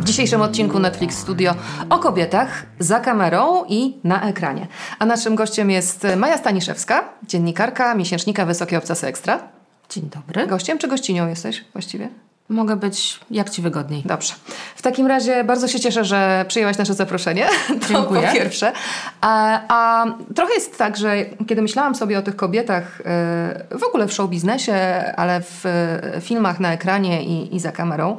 W dzisiejszym odcinku Netflix Studio o kobietach za kamerą i na ekranie. A naszym gościem jest Maja Staniszewska, dziennikarka miesięcznika Wysokie Obcasy Ekstra. Dzień dobry. Gościem czy gościnią jesteś właściwie? Mogę być jak Ci wygodniej. Dobrze. W takim razie bardzo się cieszę, że przyjęłaś nasze zaproszenie. To Dziękuję. po pierwsze. A, a trochę jest tak, że kiedy myślałam sobie o tych kobietach e, w ogóle w show biznesie, ale w e, filmach na ekranie i, i za kamerą,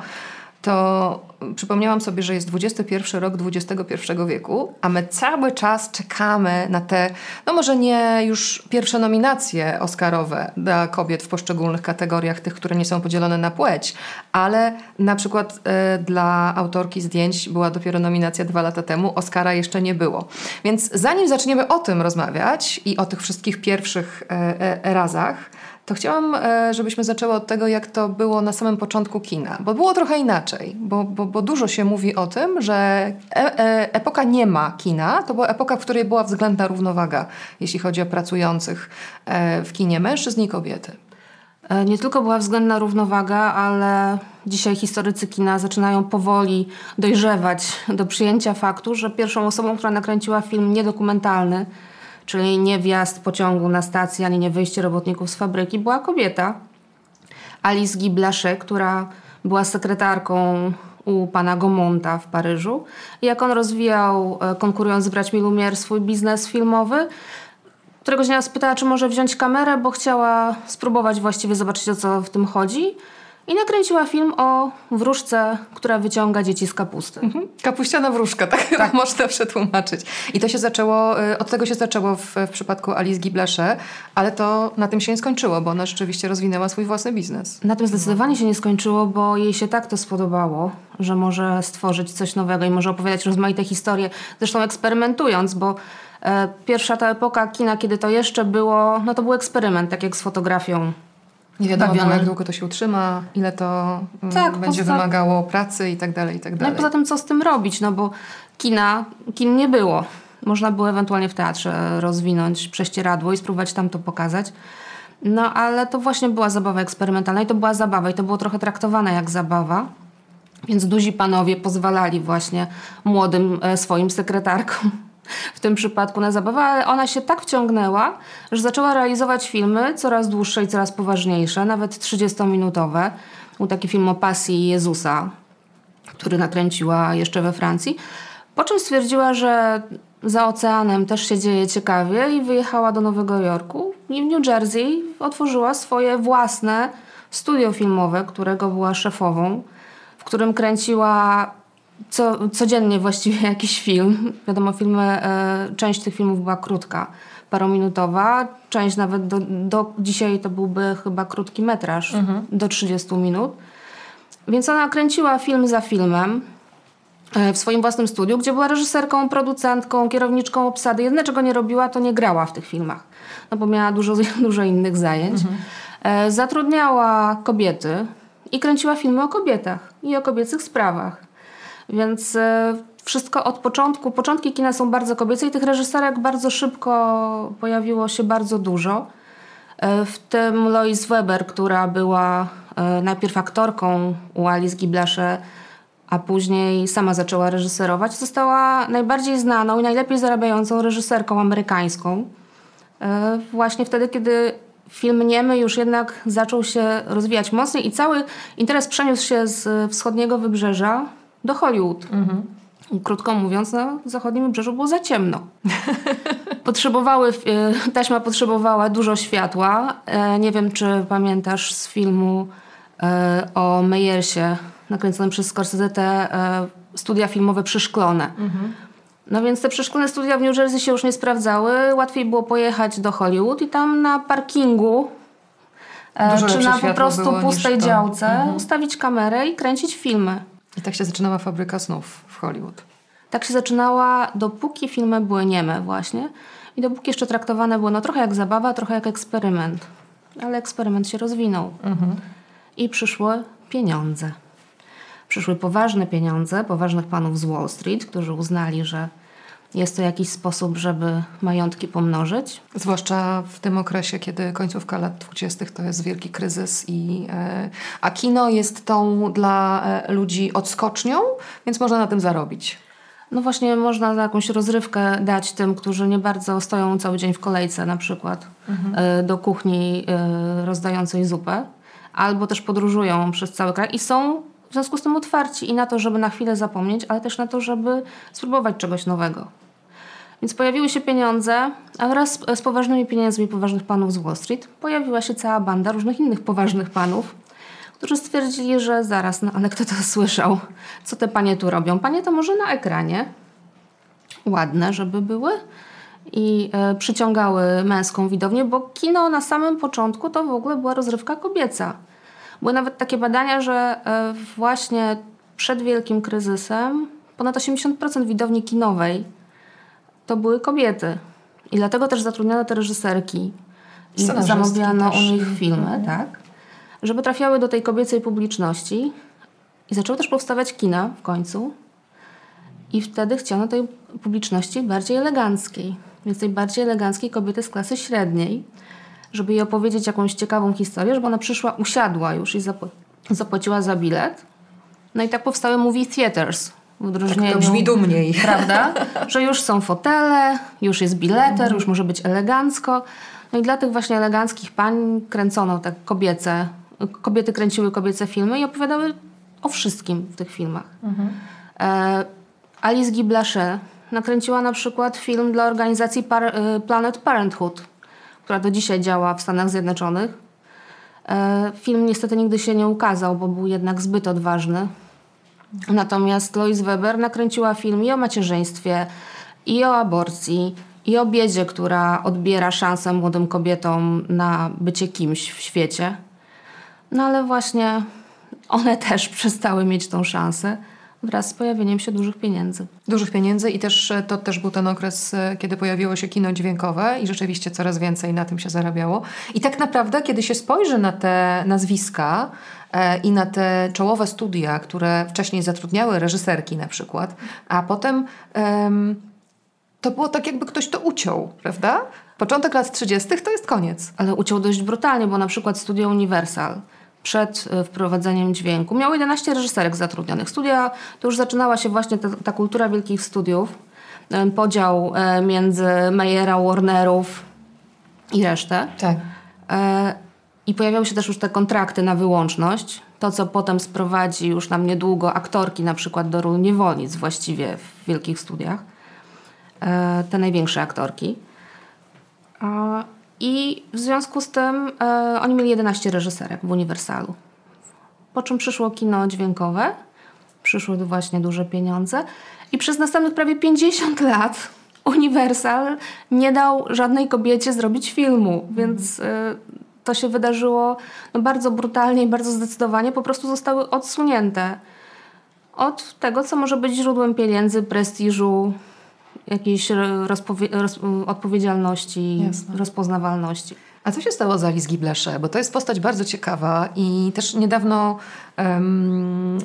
to przypomniałam sobie, że jest XXI rok XXI wieku, a my cały czas czekamy na te, no może nie już pierwsze nominacje oscarowe dla kobiet w poszczególnych kategoriach, tych, które nie są podzielone na płeć, ale na przykład e, dla autorki zdjęć była dopiero nominacja dwa lata temu, Oscara jeszcze nie było. Więc zanim zaczniemy o tym rozmawiać i o tych wszystkich pierwszych e, e, razach, to chciałam, e, żebyśmy zaczęły od tego, jak to było na samym początku kina, bo było trochę inaczej, bo, bo, bo dużo się mówi o tym, że e, e, epoka nie ma kina, to była epoka, w której była względna równowaga, jeśli chodzi o pracujących e, w kinie mężczyzn i kobiety. E, Nie tylko była względna równowaga, ale dzisiaj historycy kina zaczynają powoli dojrzewać do przyjęcia faktu, że pierwszą osobą, która nakręciła film niedokumentalny, czyli nie wjazd pociągu na stację, ani nie wyjście robotników z fabryki, była kobieta. Alice Guy Blaché, która była sekretarką u pana Gaumonta w Paryżu. Jak on rozwijał, e, konkurując z braćmi Lumière, swój biznes filmowy, któregoś dnia spytała, czy może wziąć kamerę, bo chciała spróbować właściwie zobaczyć, o co w tym chodzi. I nakręciła film o wróżce, która wyciąga dzieci z kapusty. Mhm. Kapuściana wróżka, tak, tak. można przetłumaczyć. I to się zaczęło, y, od tego się zaczęło w, w przypadku Alice Blaché, ale to na tym się nie skończyło, bo ona rzeczywiście rozwinęła swój własny biznes. Na tym zdecydowanie się nie skończyło, bo jej się tak to spodobało, że może stworzyć coś nowego i może opowiadać rozmaite historie, zresztą eksperymentując, bo e, pierwsza ta epoka kina, kiedy to jeszcze było, no to był eksperyment, tak jak z fotografią. Nie wiadomo, Bawione. jak długo to się utrzyma, ile to mm, Tak, będzie poza- wymagało pracy i tak dalej, i tak No i dalej. poza tym, co z tym robić? No bo kina, kin nie było. Można było ewentualnie w teatrze rozwinąć prześcieradło i spróbować tam to pokazać. No ale to właśnie była zabawa eksperymentalna i to była zabawa i to było trochę traktowane jak zabawa. Więc duzi panowie pozwalali właśnie młodym e, swoim sekretarkom w tym przypadku na zabawę, ale ona się tak wciągnęła, że zaczęła realizować filmy coraz dłuższe i coraz poważniejsze, nawet 30-minutowe. Był taki film o pasji Jezusa, który nakręciła jeszcze we Francji. Po czym stwierdziła, że za oceanem też się dzieje ciekawie i wyjechała do Nowego Jorku i w New Jersey otworzyła swoje własne studio filmowe, którego była szefową, w którym kręciła co, codziennie właściwie jakiś film. Wiadomo, filmy, e, część tych filmów była krótka, parominutowa, część nawet do, do dzisiaj to byłby chyba krótki metraż, do 30 minut. Więc ona kręciła film za filmem e, w swoim własnym studiu, gdzie była reżyserką, producentką, kierowniczką obsady. Jedyne, czego nie robiła, to nie grała w tych filmach, no bo miała dużo, dużo innych zajęć. E, Zatrudniała kobiety i kręciła filmy o kobietach i o kobiecych sprawach. Więc e, wszystko od początku, początki kina są bardzo kobiece i tych reżyserek bardzo szybko pojawiło się bardzo dużo. E, W tym Lois Weber, która była e, najpierw aktorką u Alice Blaché, a później sama zaczęła reżyserować, została najbardziej znaną i najlepiej zarabiającą reżyserką amerykańską. Właśnie wtedy, kiedy film niemy już jednak zaczął się rozwijać mocniej i cały interes przeniósł się z wschodniego wybrzeża do Hollywood. Krótko mówiąc, na zachodnim wybrzeżu było za ciemno. Potrzebowały, e, taśma potrzebowała dużo światła. E, Nie wiem, czy pamiętasz z filmu e, o Meyersie, nakręconym przez Scorsese, te studia filmowe przyszklone. No więc te przeszklone studia w New Jersey się już nie sprawdzały. Łatwiej było pojechać do Hollywood i tam na parkingu Dużo czy na po prostu pustej działce ustawić kamerę i kręcić filmy. I tak się zaczynała fabryka snów w Hollywood. Tak się zaczynała, dopóki filmy były nieme właśnie i dopóki jeszcze traktowane były no trochę jak zabawa, trochę jak eksperyment. Ale eksperyment się rozwinął. I przyszły pieniądze. Przyszły poważne pieniądze, poważnych panów z Wall Street, którzy uznali, że jest to jakiś sposób, żeby majątki pomnożyć. Zwłaszcza w tym okresie, kiedy końcówka lat 20. to jest wielki kryzys, i, e, a kino jest tą dla e, ludzi odskocznią, więc można na tym zarobić. No właśnie można jakąś rozrywkę dać tym, którzy nie bardzo stoją cały dzień w kolejce na przykład mhm. do kuchni rozdającej zupę, albo też podróżują przez cały kraj i są w związku z tym otwarci i na to, żeby na chwilę zapomnieć, ale też na to, żeby spróbować czegoś nowego. Więc pojawiły się pieniądze, a wraz z poważnymi pieniędzmi poważnych panów z Wall Street pojawiła się cała banda różnych innych poważnych panów, którzy stwierdzili, że zaraz, no ale kto to słyszał? Co te panie tu robią? Panie to może na ekranie. Ładne, żeby były i e, przyciągały męską widownię, bo kino na samym początku to w ogóle była rozrywka kobieca. Były nawet takie badania, że e, właśnie przed wielkim kryzysem ponad 80% widowni kinowej to były kobiety. I dlatego też zatrudniano te reżyserki i zamawiano u nich filmy, mhm. tak? Żeby trafiały do tej kobiecej publiczności. I zaczęły też powstawać kina w końcu. I wtedy chciano tej publiczności bardziej eleganckiej. Więc tej bardziej eleganckiej kobiety z klasy średniej, żeby jej opowiedzieć jakąś ciekawą historię, żeby ona przyszła, usiadła już i zapłaciła za bilet. No i tak powstały movie theaters, w odróżnieniu. Tak to brzmi dumniej. Prawda? Że już są fotele, już jest bileter, mhm. już może być elegancko. No i dla tych właśnie eleganckich pań kręcono tak kobiece, kobiety kręciły kobiece filmy i opowiadały o wszystkim w tych filmach. Mhm. E, Alice Guy Blaché nakręciła na przykład film dla organizacji Par y, Planet Parenthood, która do dzisiaj działa w Stanach Zjednoczonych. E, film niestety nigdy się nie ukazał, bo był jednak zbyt odważny. Natomiast Lois Weber nakręciła film i o macierzyństwie, i o aborcji, i o biedzie, która odbiera szansę młodym kobietom na bycie kimś w świecie. No ale właśnie one też przestały mieć tą szansę wraz z pojawieniem się dużych pieniędzy. Dużych pieniędzy i też e, to też był ten okres, e, kiedy pojawiło się kino dźwiękowe i rzeczywiście coraz więcej na tym się zarabiało. I tak naprawdę, kiedy się spojrzy na te nazwiska, i na te czołowe studia, które wcześniej zatrudniały reżyserki na przykład, a potem to było tak, jakby ktoś to uciął, prawda? Początek lat 30. to jest koniec. Ale uciął dość brutalnie, bo na przykład studio Universal przed e, wprowadzeniem dźwięku miało 11 reżyserek zatrudnionych. Studia, to już zaczynała się właśnie ta, ta kultura wielkich studiów, podział e, między Mayera, Warnerów i resztę. Tak. I pojawiały się też już te kontrakty na wyłączność, to co potem sprowadzi już nam niedługo aktorki na przykład do ról niewolnic właściwie w wielkich studiach, e, te największe aktorki. I w związku z tym e, oni mieli 11 reżyserek w Uniwersalu. Po czym przyszło kino dźwiękowe, przyszły właśnie duże pieniądze. I przez następnych prawie 50 lat Uniwersal nie dał żadnej kobiecie zrobić filmu, więc e, to się wydarzyło no, bardzo brutalnie i bardzo zdecydowanie, po prostu zostały odsunięte od tego, co może być źródłem pieniędzy, prestiżu, jakiejś roz, odpowiedzialności, Jasne. rozpoznawalności. A co się stało z Alice Giblesze? Bo to jest postać bardzo ciekawa i też niedawno um,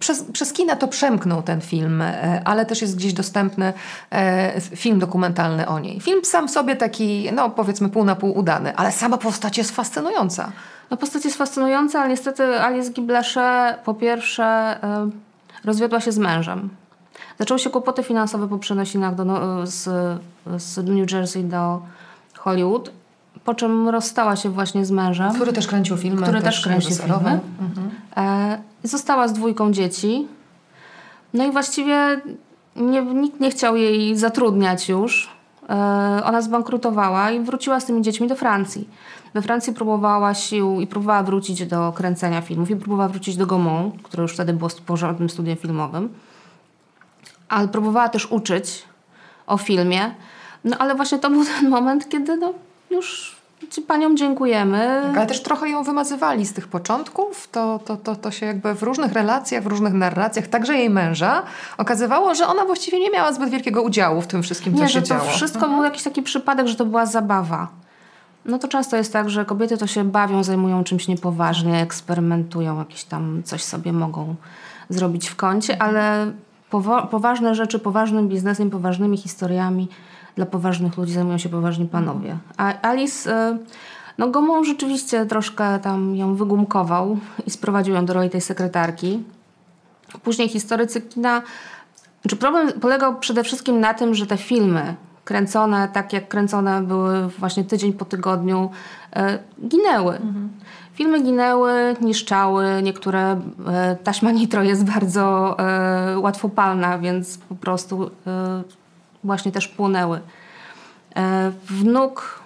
przez, przez kina to przemknął ten film, e, ale też jest gdzieś dostępny e, film dokumentalny o niej. Film sam sobie taki, no powiedzmy pół na pół udany, ale sama postać jest fascynująca. No postać jest fascynująca, ale niestety Alice Giblesze po pierwsze rozwiodła się z mężem. Zaczęły się kłopoty finansowe po przenosinach do, z, z New Jersey do Hollywood po czym rozstała się właśnie z mężem. Który też kręcił filmy. Który też, też kręcił filmy. Mhm. E, została z dwójką dzieci. No i właściwie nie, nikt nie chciał jej zatrudniać już. E, ona zbankrutowała i wróciła z tymi dziećmi do Francji. We Francji próbowała sił i próbowała wrócić do kręcenia filmów i próbowała wrócić do Gaumont, które już wtedy było porządnym studiem filmowym. Ale próbowała też uczyć o filmie. No ale właśnie to był ten moment, kiedy no, już ci paniom dziękujemy. Tak, ale też trochę ją wymazywali z tych początków. To, to, to, to się jakby w różnych relacjach, w różnych narracjach, także jej męża, okazywało, że ona właściwie nie miała zbyt wielkiego udziału w tym wszystkim, co nie, się że to działo. wszystko mhm. był jakiś taki przypadek, że to była zabawa. No to często jest tak, że kobiety to się bawią, zajmują czymś niepoważnie, eksperymentują, jakieś tam coś sobie mogą zrobić w kącie, ale powa- poważne rzeczy poważnym biznesem, poważnymi historiami dla poważnych ludzi zajmują się poważni panowie. A Alice, y, no Gomon rzeczywiście troszkę tam ją wygumkował i sprowadził ją do roli tej sekretarki. Później historycy kina... Znaczy problem polegał przede wszystkim na tym, że te filmy kręcone tak jak kręcone były właśnie tydzień po tygodniu, e, ginęły. Mhm. Filmy ginęły, niszczały, niektóre e, taśma nitro jest bardzo e, łatwopalna, więc po prostu e, właśnie też płonęły. E, wnuk,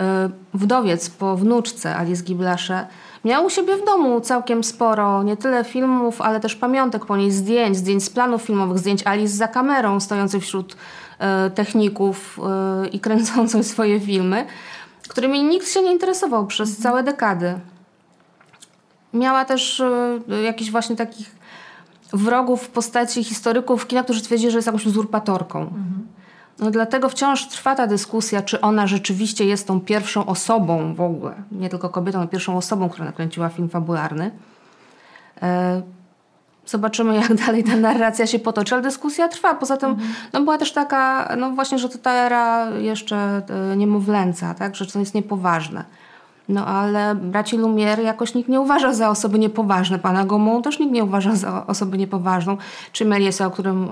e, wdowiec po wnuczce Alice Giblasze miał u siebie w domu całkiem sporo, nie tyle filmów, ale też pamiątek po niej, zdjęć, zdjęć z planów filmowych, zdjęć Alice za kamerą, stojącej wśród e, techników i kręcącej swoje filmy, którymi nikt się nie interesował przez mhm. całe dekady. Miała też jakiś właśnie takich wrogów w postaci historyków kina, którzy twierdzili, że jest jakąś uzurpatorką. Mhm. No dlatego wciąż trwa ta dyskusja, czy ona rzeczywiście jest tą pierwszą osobą w ogóle, nie tylko kobietą, ale pierwszą osobą, która nakręciła film fabularny. E, zobaczymy, jak dalej ta narracja się potoczy, ale dyskusja trwa. Poza tym mhm. no, była też taka, no właśnie, że to ta era jeszcze e, niemowlęca, tak? że to jest niepoważne. No ale braci Lumière jakoś nikt nie uważa za osoby niepoważne. Pana Gomą też nikt nie uważa za osobę niepoważną. Czy Meliesa, o którym y,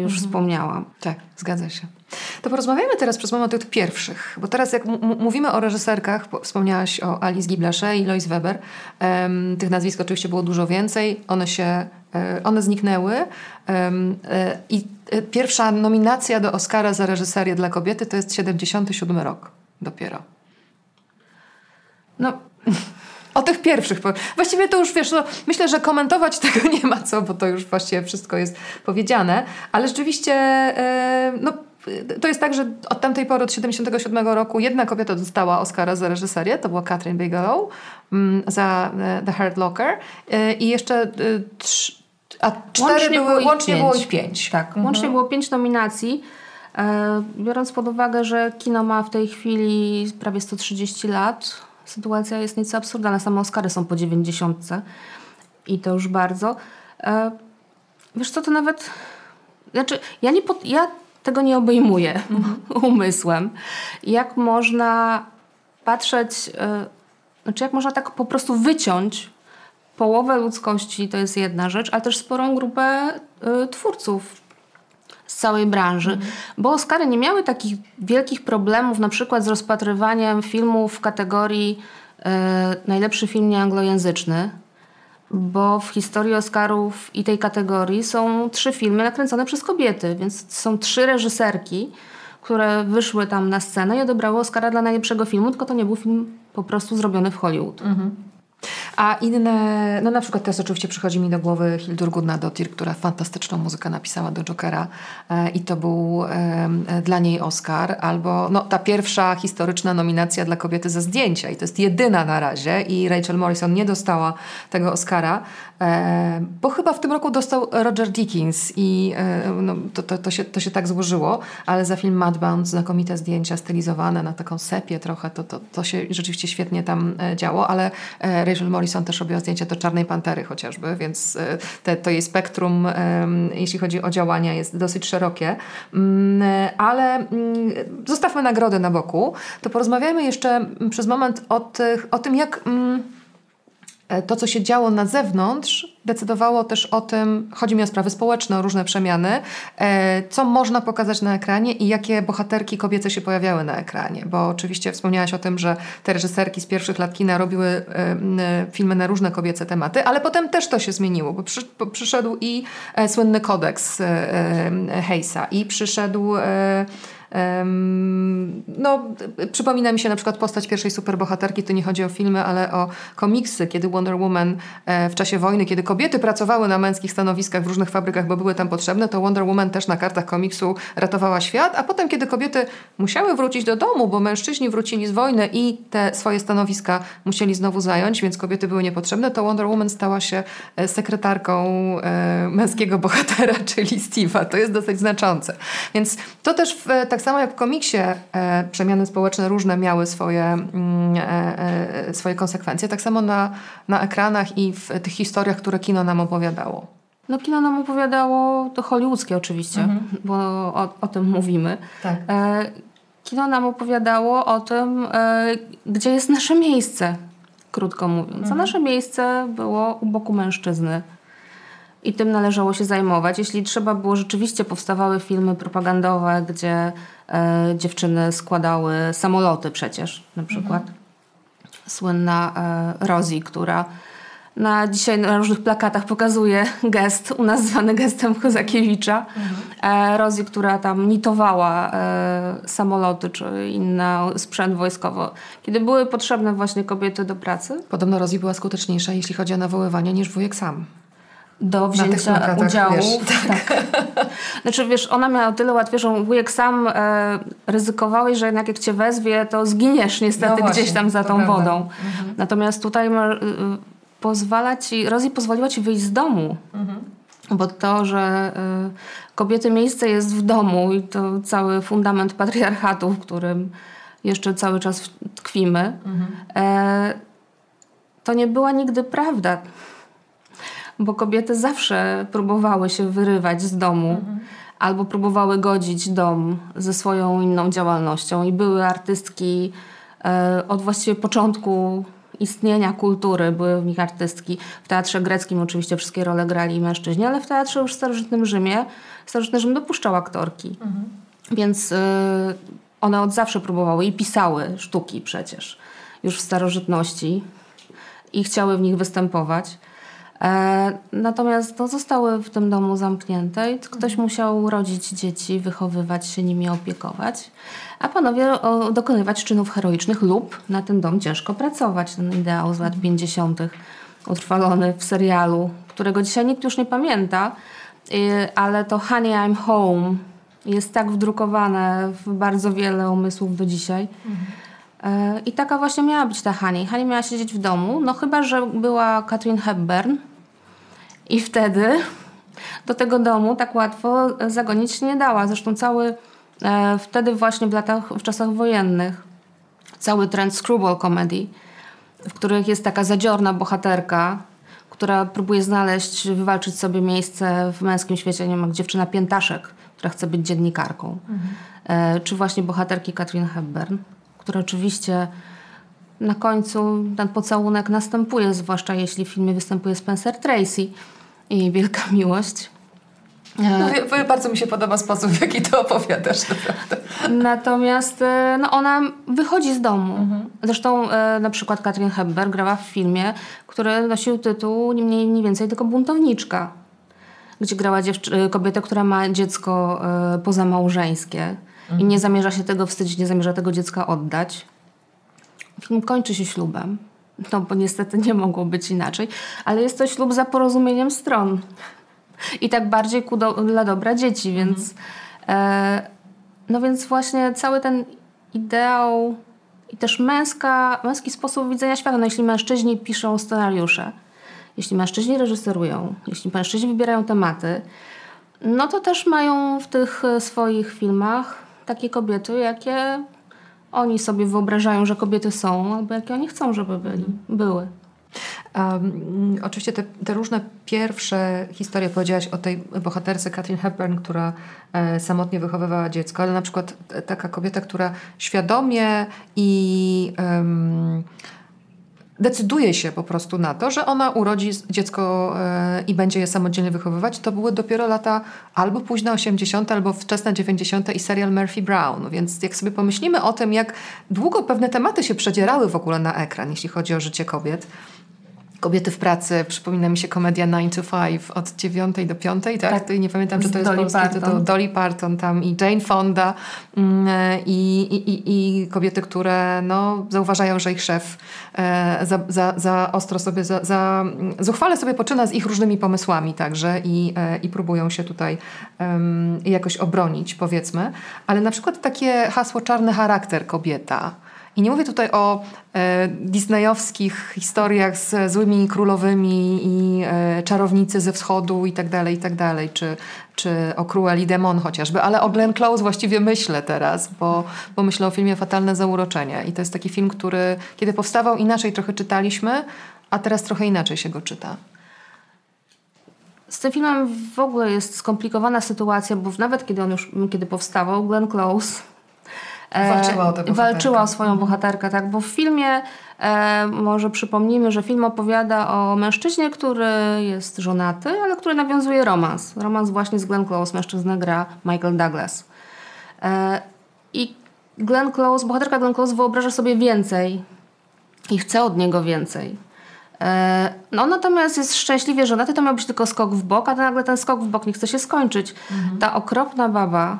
już mhm. wspomniałam. Tak, zgadza się. To porozmawiamy teraz przez moment o tych pierwszych, bo teraz jak mówimy o reżyserkach, wspomniałaś o Alice Giblasze i Lois Weber, um, tych nazwisk oczywiście było dużo więcej, one się, e, one zniknęły um, i pierwsza nominacja do Oscara za reżyserię dla kobiety to jest 77 rok dopiero. No, o tych pierwszych. Właściwie to już wiesz, no, myślę, że komentować tego nie ma co, bo to już właściwie wszystko jest powiedziane, ale rzeczywiście e, no, to jest tak, że od tamtej pory, od 77 roku, jedna kobieta dostała Oscara za reżyserię, to była Catherine Bigelow mm, za e, The Hurt Locker e, i jeszcze trz, a cztery łącznie były, było łącznie pięć. było ich pięć. Tak, mhm. łącznie było pięć nominacji. Biorąc pod uwagę, że kino ma w tej chwili prawie 130 lat, sytuacja jest nieco absurdalna. Same Oscary są po 90 i to już bardzo. E, wiesz co, to nawet... Znaczy, ja, nie pod, ja tego nie obejmuję umysłem. Jak można patrzeć... E, znaczy, jak można tak po prostu wyciąć połowę ludzkości, to jest jedna rzecz, ale też sporą grupę y, twórców z całej branży, mhm. bo Oscary nie miały takich wielkich problemów na przykład z rozpatrywaniem filmów w kategorii e, najlepszy film nieanglojęzyczny, bo w historii Oscarów i tej kategorii są trzy filmy nakręcone przez kobiety, więc są trzy reżyserki, które wyszły tam na scenę i odebrały Oscara dla najlepszego filmu, tylko to nie był film po prostu zrobiony w Hollywood. Mhm. A inne, no na przykład teraz oczywiście przychodzi mi do głowy Hildur Gudnadottir, która fantastyczną muzykę napisała do Jokera e, i to był e, dla niej Oscar, albo no, ta pierwsza historyczna nominacja dla kobiety za zdjęcia. I to jest jedyna na razie. I Rachel Morrison nie dostała tego Oscara, bo chyba w tym roku dostał Roger Dickens i e, no, to, to, to, się, to się tak złożyło, ale za film Madbound znakomite zdjęcia stylizowane na taką sepię trochę, to, to, to się rzeczywiście świetnie tam e, działo, ale e, Rachel Morrison też robiła zdjęcia do Czarnej Pantery chociażby, więc e, te, to jej spektrum, jeśli chodzi o działania, jest dosyć szerokie. Mm, ale mm, zostawmy nagrody na boku, to porozmawiajmy jeszcze przez moment o, tych, o tym, jak mm, E, to, co się działo na zewnątrz, decydowało też o tym, chodzi mi o sprawy społeczne, o różne przemiany, e, co można pokazać na ekranie i jakie bohaterki kobiece się pojawiały na ekranie. Bo oczywiście wspomniałaś o tym, że te reżyserki z pierwszych lat kina robiły e, filmy na różne kobiece tematy, ale potem też to się zmieniło, bo, przyszedł i słynny kodeks Hejsa i przyszedł no, przypomina mi się na przykład postać pierwszej superbohaterki, to nie chodzi o filmy, ale o komiksy, kiedy Wonder Woman e, w czasie wojny, kiedy kobiety pracowały na męskich stanowiskach w różnych fabrykach, bo były tam potrzebne, to Wonder Woman też na kartach komiksu ratowała świat, a potem, kiedy kobiety musiały wrócić do domu, bo mężczyźni wrócili z wojny i te swoje stanowiska musieli znowu zająć, więc kobiety były niepotrzebne, to Wonder Woman stała się e, sekretarką e, męskiego bohatera, czyli Steve'a. To jest dosyć znaczące. Więc to też w, tak samo jak w komiksie e, przemiany społeczne różne miały swoje, mm, e, e, swoje konsekwencje, tak samo na, na ekranach i w tych historiach, które kino nam opowiadało. No kino nam opowiadało, to hollywoodzkie oczywiście, mhm. bo o, o, tym mówimy. Tak. E, kino nam opowiadało o tym, e, gdzie jest nasze miejsce, krótko mówiąc. Mhm. A nasze miejsce było u boku mężczyzny. I tym należało się zajmować. Jeśli trzeba było, rzeczywiście powstawały filmy propagandowe, gdzie e, dziewczyny składały samoloty przecież, na przykład. Mhm. Słynna e, Rosie, która na dzisiaj na różnych plakatach pokazuje gest, u nas zwany gestem Kozakiewicza. Mhm. E, Rosie, która tam nitowała e, samoloty czy inny sprzęt wojskowy. Kiedy były potrzebne właśnie kobiety do pracy. Podobno Rosie była skuteczniejsza, jeśli chodzi o nawoływanie, niż wujek sam do wzięcia udziału. Wiesz, tak. Znaczy wiesz, ona miała tyle łatwiejszą, wujek sam e, ryzykowałeś, że jednak jak cię wezwie, to zginiesz niestety no właśnie, gdzieś tam za tą wodą. Mhm. Natomiast tutaj ma, y, pozwala ci, Rosie pozwoliła ci wyjść z domu. Mhm. Bo to, że y, kobiety miejsce jest w domu i to cały fundament patriarchatu, w którym jeszcze cały czas tkwimy, mhm. e, to nie była nigdy prawda bo kobiety zawsze próbowały się wyrywać z domu. Mhm. Albo próbowały godzić dom ze swoją inną działalnością i były artystki e, od właściwie początku istnienia kultury były w nich artystki. W teatrze greckim oczywiście wszystkie role grali mężczyźni, ale w teatrze już w starożytnym Rzymie starożytny Rzym dopuszczał aktorki. Mhm. Więc y, one od zawsze próbowały i pisały sztuki przecież już w starożytności i chciały w nich występować. E, natomiast to zostały w tym domu zamknięte i ktoś musiał rodzić dzieci, wychowywać się nimi, opiekować, a panowie dokonywać czynów heroicznych lub na ten dom ciężko pracować. Ten ideał z lat 50. utrwalony w serialu, którego dzisiaj nikt już nie pamięta, ale to Honey I'm Home jest tak wdrukowane w bardzo wiele umysłów do dzisiaj. Mhm. I taka właśnie miała być ta Hani. Hani miała siedzieć w domu, no chyba, że była Katrin Hepburn, i wtedy do tego domu tak łatwo zagonić się nie dała. Zresztą cały e, wtedy właśnie w latach, w czasach wojennych cały trend screwball comedy, w których jest taka zadziorna bohaterka, która próbuje znaleźć, wywalczyć sobie miejsce w męskim świecie, nie wiem, jak dziewczyna Piętaszek, która chce być dziennikarką. Mhm. E, czy właśnie bohaterki Katrin Hepburn, która oczywiście na końcu ten pocałunek następuje, zwłaszcza jeśli w filmie występuje Spencer Tracy i Wielka Miłość. No, bardzo mi się podoba sposób, w jaki to opowiadasz. Naprawdę. Natomiast e, no, ona wychodzi z domu. Mhm. Zresztą e, na przykład Katrin Hepburn grała w filmie, który nosił tytuł nie mniej, nie więcej, tylko Buntowniczka. Gdzie grała e, kobietę, która ma dziecko pozamałżeńskie mhm. i nie zamierza się tego wstydzić, nie zamierza tego dziecka oddać. Film kończy się ślubem. No bo niestety nie mogło być inaczej, ale jest to ślub za porozumieniem stron. I tak bardziej ku do, dla dobra dzieci, więc mhm. e, no więc właśnie cały ten ideał i też męska, męski sposób widzenia świata. No jeśli mężczyźni piszą scenariusze, jeśli mężczyźni reżyserują, jeśli mężczyźni wybierają tematy, no to też mają w tych swoich filmach takie kobiety, jakie oni sobie wyobrażają, że kobiety są, albo jakie oni chcą, żeby byli, były. Um, oczywiście te, te, różne pierwsze historie powiedziałaś o tej bohaterce Katrin Hepburn, która e, samotnie wychowywała dziecko, ale na przykład taka kobieta, która świadomie i decyduje się po prostu na to, że ona urodzi dziecko e, i będzie je samodzielnie wychowywać, to były dopiero lata albo późne 80., albo wczesne 90. i serial Murphy Brown. Więc jak sobie pomyślimy o tym, jak długo pewne tematy się przedzierały w ogóle na ekran, jeśli chodzi o życie kobiet, Kobiety w pracy, przypomina mi się komedia 9 to 5 od 9 do 5, tak? tak. Nie pamiętam, czy to jest Dolly polski tytuł. Dolly Parton tam i Jane Fonda mm, i, i, i, i kobiety, które no, zauważają, że ich szef e, za, za, za ostro sobie, za, za zuchwale sobie poczyna z ich różnymi pomysłami także i, e, i próbują się tutaj um, jakoś obronić, powiedzmy. Ale na przykład takie hasło czarny charakter kobieta, i nie mówię tutaj o e, disneyowskich historiach z złymi królowymi i e, czarownicy ze wschodu i tak dalej, i tak dalej, czy, czy o Cruelli Demon chociażby, ale o Glenn Close właściwie myślę teraz, bo, bo myślę o filmie Fatalne Zauroczenie. I to jest taki film, który kiedy powstawał inaczej trochę czytaliśmy, a teraz trochę inaczej się go czyta. z tym filmem w ogóle jest skomplikowana sytuacja, bo nawet kiedy on już kiedy powstawał, Glenn Close walczyła o, tego walczyła o swoją bohaterkę, tak, bo w filmie e, może przypomnijmy, że film opowiada o mężczyźnie, który jest żonaty, ale który nawiązuje romans. Romans właśnie z Glenn Close, mężczyznę gra Michael Douglas. E, I Glenn Close, bohaterka Glenn Close wyobraża sobie więcej i chce od niego więcej. E, no natomiast jest szczęśliwie żonaty, to miał być tylko skok w bok, a nagle ten skok w bok nie chce się skończyć. Mhm. Ta okropna baba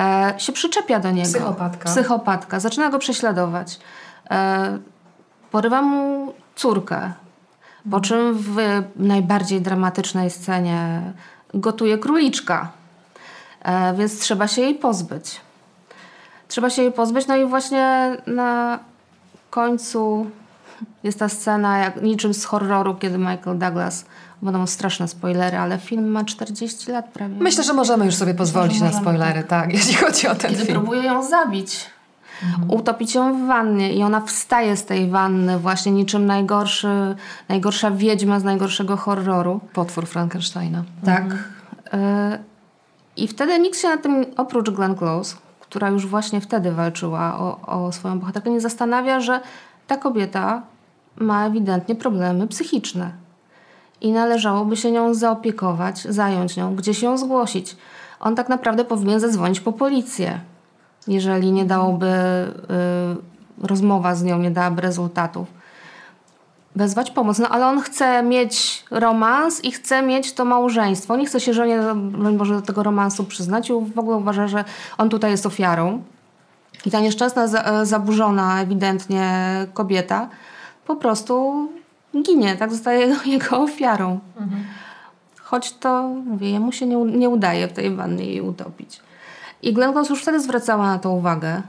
e, się przyczepia do niego. Psychopatka. Psychopatka. Zaczyna go prześladować. E, porywa mu córkę. Po mhm. czym w najbardziej dramatycznej scenie gotuje króliczka. E, więc trzeba się jej pozbyć. Trzeba się jej pozbyć. No i właśnie na końcu jest ta scena jak niczym z horroru, kiedy Michael Douglas Będą straszne spoilery, ale film ma 40 lat prawie. Myślę, że możemy już sobie pozwolić na spoilery, tak. tak, jeśli chodzi o ten Kiedy film. próbuje ją zabić. Mhm. Utopić ją w wannie i ona wstaje z tej wanny właśnie niczym najgorszy, najgorsza wiedźma z najgorszego horroru. Potwór Frankensteina. Tak. Mhm. Y I wtedy nikt się na tym, oprócz Glenn Close, która już właśnie wtedy walczyła o, o swoją bohaterkę, nie zastanawia, że ta kobieta ma ewidentnie problemy psychiczne i należałoby się nią zaopiekować, zająć nią, gdzieś ją zgłosić. On tak naprawdę powinien zadzwonić po policję, jeżeli nie dałoby, y, rozmowa z nią nie dałaby rezultatów. Wezwać pomoc. No ale on chce mieć romans i chce mieć to małżeństwo. Nie chce się żonie, może do tego romansu przyznać i w ogóle uważa, że on tutaj jest ofiarą. I ta nieszczęsna, zaburzona ewidentnie kobieta po prostu ginie, tak zostaje jego ofiarą. Mhm. Choć to, mówię, jemu się nie, nie udaje w tej wannie jej utopić. I Glenn Close już wtedy zwracała na to uwagę.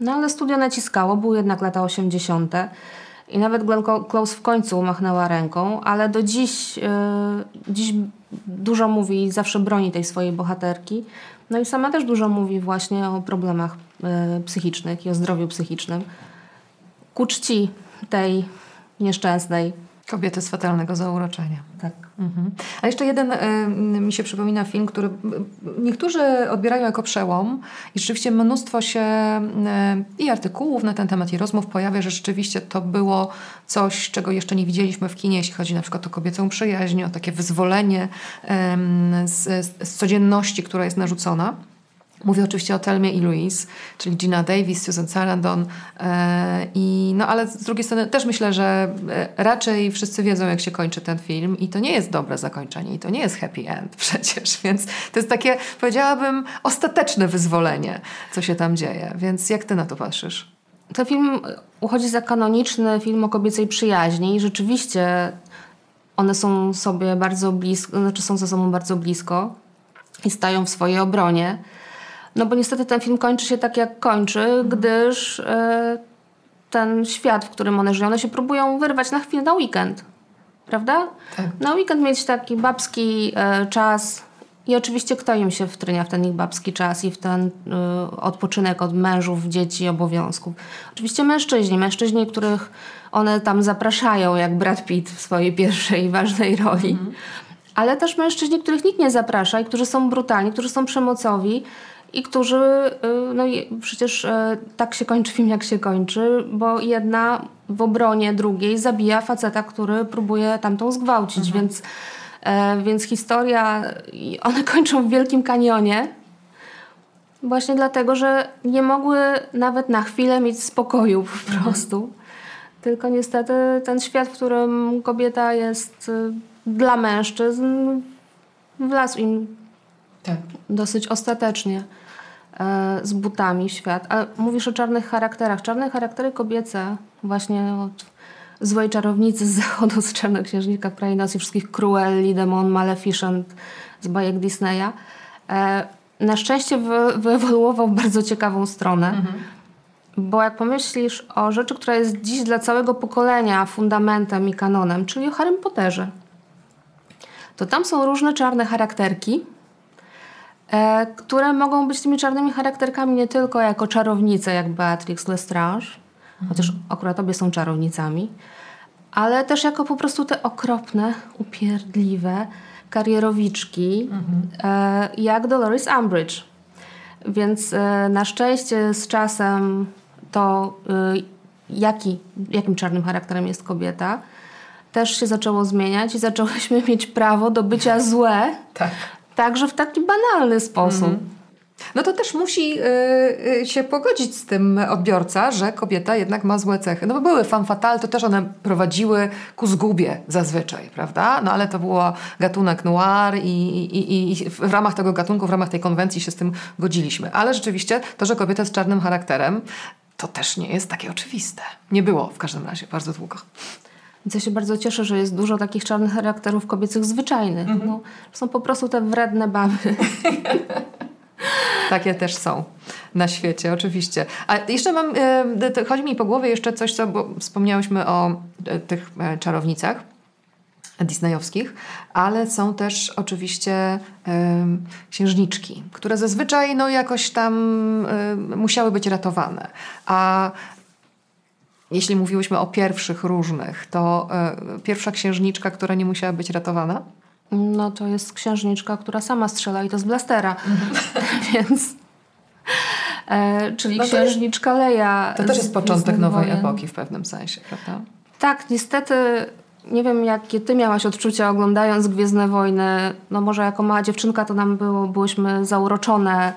No ale studio naciskało, były jednak lata 80. I nawet Glenn Close w końcu machnęła ręką, ale do dziś, yy, dziś dużo mówi i zawsze broni tej swojej bohaterki. No i sama też dużo mówi właśnie o problemach yy, psychicznych i o zdrowiu psychicznym. Ku czci tej nieszczęsnej. Kobiety z fatalnego zauroczenia. Tak. Mhm. A jeszcze jeden y, mi się przypomina film, który niektórzy odbierają jako przełom i rzeczywiście mnóstwo się y, i artykułów na ten temat i rozmów pojawia, że rzeczywiście to było coś, czego jeszcze nie widzieliśmy w kinie, jeśli chodzi na przykład o kobiecą przyjaźń, o takie wyzwolenie y, z, z codzienności, która jest narzucona. Mówię oczywiście o Telmie i Louise, czyli Gina Davis, Susan Sarandon. E, I, no ale z drugiej strony też myślę, że e, raczej wszyscy wiedzą, jak się kończy ten film i to nie jest dobre zakończenie i to nie jest happy end przecież, więc to jest takie, powiedziałabym, ostateczne wyzwolenie, co się tam dzieje. Więc jak ty na to patrzysz? Ten film uchodzi za kanoniczny film o kobiecej przyjaźni i rzeczywiście one są sobie bardzo blisko, znaczy są ze sobą bardzo blisko i stają w swojej obronie. No bo niestety ten film kończy się tak, jak kończy, mhm. gdyż e, ten świat, w którym one żyją, one się próbują wyrwać na chwilę, na weekend. Prawda? Tak. Na weekend mieć taki babski e, czas. I oczywiście kto im się wtrynia w ten ich babski czas i w ten y, odpoczynek od mężów, dzieci, obowiązków? Oczywiście mężczyźni, mężczyźni, których one tam zapraszają, jak Brad Pitt w swojej pierwszej ważnej roli. Mhm. Ale też mężczyźni, których nikt nie zaprasza i którzy są brutalni, którzy są przemocowi, i którzy, y, no przecież e, tak się kończy film, jak się kończy, bo jedna w obronie drugiej zabija faceta, który próbuje tamtą zgwałcić, mhm. więc, e, więc historia, one kończą w Wielkim Kanionie, właśnie dlatego, że nie mogły nawet na chwilę mieć spokoju po mhm. prostu. Mhm. Tylko niestety ten świat, w którym kobieta jest y, dla mężczyzn, wlazł im tak. dosyć ostatecznie. E, z butami świat. A mówisz o czarnych charakterach. Czarne charaktery kobiece, właśnie od złej czarownicy z zachodu, z czarnoksiężnika w krainie nocy, wszystkich Cruelli, Demon, Maleficent z bajek Disneya. E, na szczęście wy, wyewoluował w bardzo ciekawą stronę. Mhm. Bo jak pomyślisz o rzeczy, która jest dziś dla całego pokolenia fundamentem i kanonem, czyli o Harrym Potterze, to tam są różne czarne charakterki, które mogą być tymi czarnymi charakterkami nie tylko jako czarownice, jak Beatrix Lestrange, mhm. chociaż akurat obie są czarownicami, ale też jako po prostu te okropne, upierdliwe, karierowiczki, e, jak Dolores Umbridge. Więc e, na szczęście z czasem to, e, jaki, jakim czarnym charakterem jest kobieta, też się zaczęło zmieniać i zaczęłyśmy mieć prawo do bycia złe, Tak. Także w taki banalny sposób. No to też musi y, y, się pogodzić z tym odbiorca, że kobieta jednak ma złe cechy. No bo były femme fatale, to też one prowadziły ku zgubie zazwyczaj, prawda? No ale to było gatunek noir i, i, i w ramach tego gatunku, w ramach tej konwencji się z tym godziliśmy. Ale rzeczywiście to, że kobieta z czarnym charakterem, to też nie jest takie oczywiste. Nie było w każdym razie bardzo długo. Więc ja się bardzo cieszę, że jest dużo takich czarnych charakterów kobiecych zwyczajnych. Mhm. No, są po prostu te wredne baby. Takie też są na świecie, oczywiście. A jeszcze mam, e, chodzi mi po głowie jeszcze coś, co, bo wspomniałyśmy o e, tych e, czarownicach disneyowskich, ale są też oczywiście em, księżniczki, które zazwyczaj no, jakoś tam musiały być ratowane. A jeśli mówiłyśmy o pierwszych różnych, to e, pierwsza księżniczka, która nie musiała być ratowana? No to jest księżniczka, która sama strzela i to z blastera. Więc... E, czyli Mhm. No to jest- księżniczka Leja. To też jest początek nowej Wojen. epoki w pewnym sensie, prawda? Tak, niestety nie wiem, jakie ty miałaś odczucia oglądając Gwiezdne Wojny. No może jako mała dziewczynka to nam było, byłyśmy zauroczone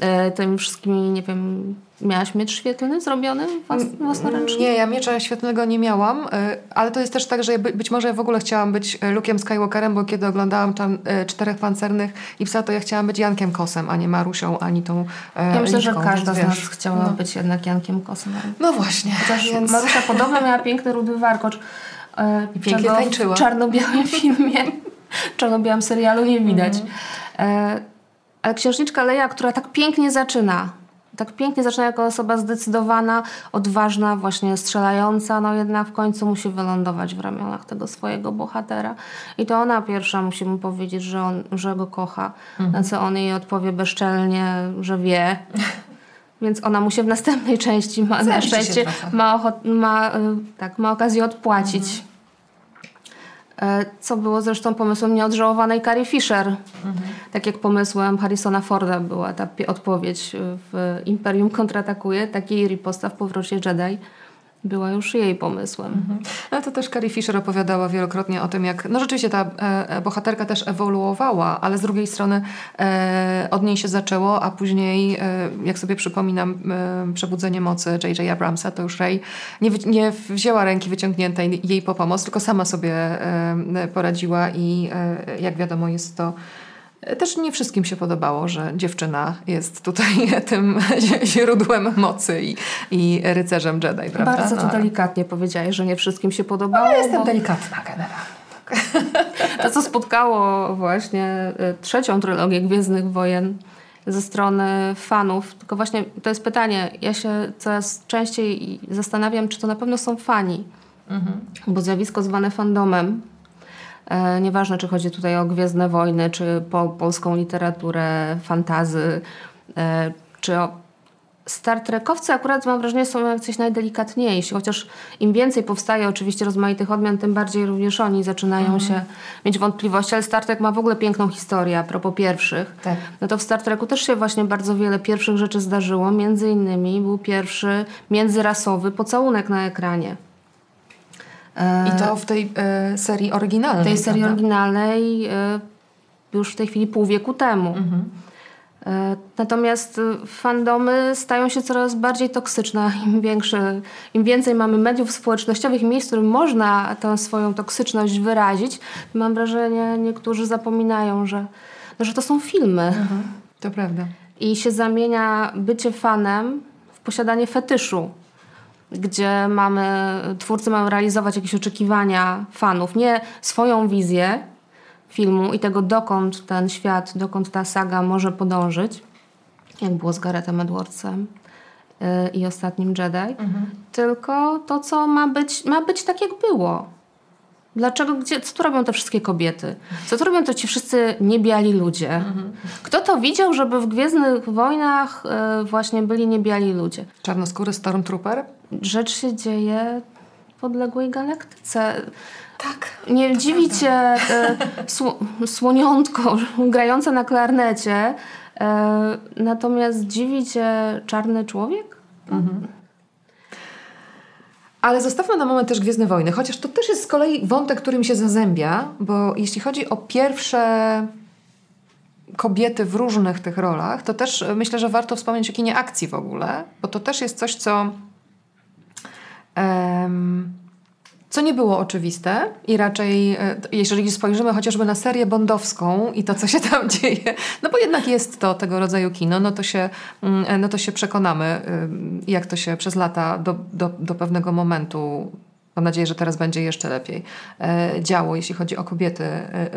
e, tymi wszystkimi, nie wiem, miałaś miecz świetlny zrobiony włas, własnoręcznie? Nie, ja miecza świetlnego nie miałam, y, ale to jest też tak, że być może ja w ogóle chciałam być y, Luke'em Skywalkerem, bo kiedy oglądałam tam y, Czterech Pancernych i Psa, to ja chciałam być Jankiem Kosem, a nie Marusią, ani tą Ja myślę, że Litką, każda z nas chciała no. być jednak Jankiem Kosem. No właśnie, Chociaż więc... Marusia podobno miała piękny rudy warkocz. E, I pięknie tańczyła. W czarno-białym filmie, w czarno-białym serialu nie widać. Mhm. E, ale księżniczka Leja, która tak pięknie zaczyna, tak pięknie zaczyna jako osoba zdecydowana, odważna, właśnie strzelająca, no jednak w końcu musi wylądować w ramionach tego swojego bohatera. I to ona pierwsza musi mu powiedzieć, że, on, że go kocha, Mhm. na co on jej odpowie bezczelnie, że wie. Więc ona mu się w następnej części ma, na Zemści szczęście ma, ochot, ma, y, tak, ma okazję odpłacić. E, Co było zresztą pomysłem nieodżałowanej Carrie Fisher. Tak jak pomysłem Harrisona Forda była ta odpowiedź y, w Imperium kontratakuje, takiej riposta w powrocie Jedi była już jej pomysłem. No to też Carrie Fisher opowiadała wielokrotnie o tym, jak no rzeczywiście ta e, e, bohaterka też ewoluowała, ale z drugiej strony e, od niej się zaczęło, a później, e, jak sobie przypominam e, Przebudzenie Mocy J.J. Abramsa, to już Rey nie, nie wzięła ręki wyciągniętej jej po pomoc, tylko sama sobie e, poradziła i jak wiadomo jest to też nie wszystkim się podobało, że dziewczyna jest tutaj tym źródłem mocy i, i rycerzem Jedi, prawda? Bardzo to No, delikatnie powiedziałeś, że nie wszystkim się podobało. ja jestem bo delikatna generalnie. To, co spotkało właśnie y, trzecią trylogię Gwiezdnych Wojen ze strony fanów, tylko właśnie to jest pytanie, ja się coraz częściej zastanawiam, czy to na pewno są fani, bo zjawisko zwane fandomem, nieważne czy chodzi tutaj o Gwiezdne Wojny, czy po polską literaturę, fantazy, e, czy o Star Trekowcy akurat mam wrażenie są jacyś najdelikatniejsi, chociaż im więcej powstaje oczywiście rozmaitych odmian, tym bardziej również oni zaczynają się mieć wątpliwości, ale Star Trek ma w ogóle piękną historię a propos pierwszych. Tak. No to w Star Treku też się właśnie bardzo wiele pierwszych rzeczy zdarzyło, między innymi był pierwszy międzyrasowy pocałunek na ekranie. E, I to w tej e, serii oryginalnej. tej serii prawda? oryginalnej e, już w tej chwili pół wieku temu. Mhm. E, Natomiast e, fandomy stają się coraz bardziej toksyczne. Im, Im więcej mamy mediów społecznościowych i miejsc, w którym można tę swoją toksyczność wyrazić, mam wrażenie, niektórzy zapominają, że, no, że to są filmy. Mhm. To prawda. I się zamienia bycie fanem w posiadanie fetyszu, gdzie mamy, twórcy mają realizować jakieś oczekiwania fanów, nie swoją wizję filmu i tego, dokąd ten świat, dokąd ta saga może podążyć, jak było z Garethem Edwardsem yy, i ostatnim Jedi, tylko to, co ma być, ma być tak, jak było. Dlaczego, gdzie, co tu robią te wszystkie kobiety? Co tu robią to ci wszyscy niebiali ludzie? Kto to widział, żeby w Gwiezdnych Wojnach y, właśnie byli niebiali ludzie? Czarnoskóry Stormtrooper? Rzecz się dzieje podległej galaktyce. Tak. Nie dziwi cię e, sło, słoniątko grające na klarnecie, e, natomiast dziwi cię czarny człowiek? Mhm. Ale zostawmy na moment też Gwiezdne Wojny, chociaż to też jest z kolei wątek, który mi się zazębia, bo jeśli chodzi o pierwsze kobiety w różnych tych rolach, to też myślę, że warto wspomnieć o kinie akcji w ogóle, bo to też jest coś, co... Um, co nie było oczywiste i raczej, e, jeżeli spojrzymy chociażby na serię bondowską i to, co się tam dzieje, no bo jednak jest to tego rodzaju kino, no to się, mm, e, no to się przekonamy, jak to się przez lata do, do, do pewnego momentu Mam nadzieję, że teraz będzie jeszcze lepiej e, działo, jeśli chodzi o kobiety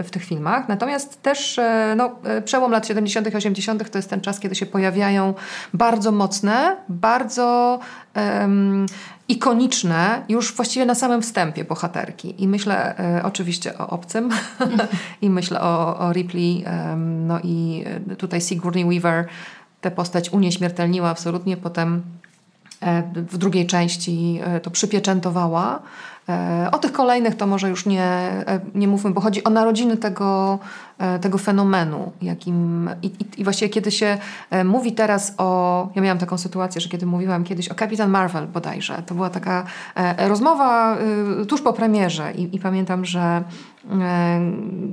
w tych filmach. Natomiast też no, przełom lat 70., 80. to jest ten czas, kiedy się pojawiają bardzo mocne, bardzo um, ikoniczne już właściwie na samym wstępie bohaterki. I myślę e, oczywiście o Obcym i myślę o, o Ripley, no i e, tutaj Sigourney Weaver tę postać unieśmiertelniła absolutnie, potem e, w drugiej części to przypieczętowała. E, o tych kolejnych to może już nie, e, nie mówmy, bo chodzi o narodziny tego, e, tego fenomenu. Jakim, i, i, I właściwie kiedy się mówi teraz o... Ja miałam taką sytuację, że kiedy mówiłam kiedyś o Kapitan Marvel bodajże, to była taka rozmowa tuż po premierze i, i pamiętam, że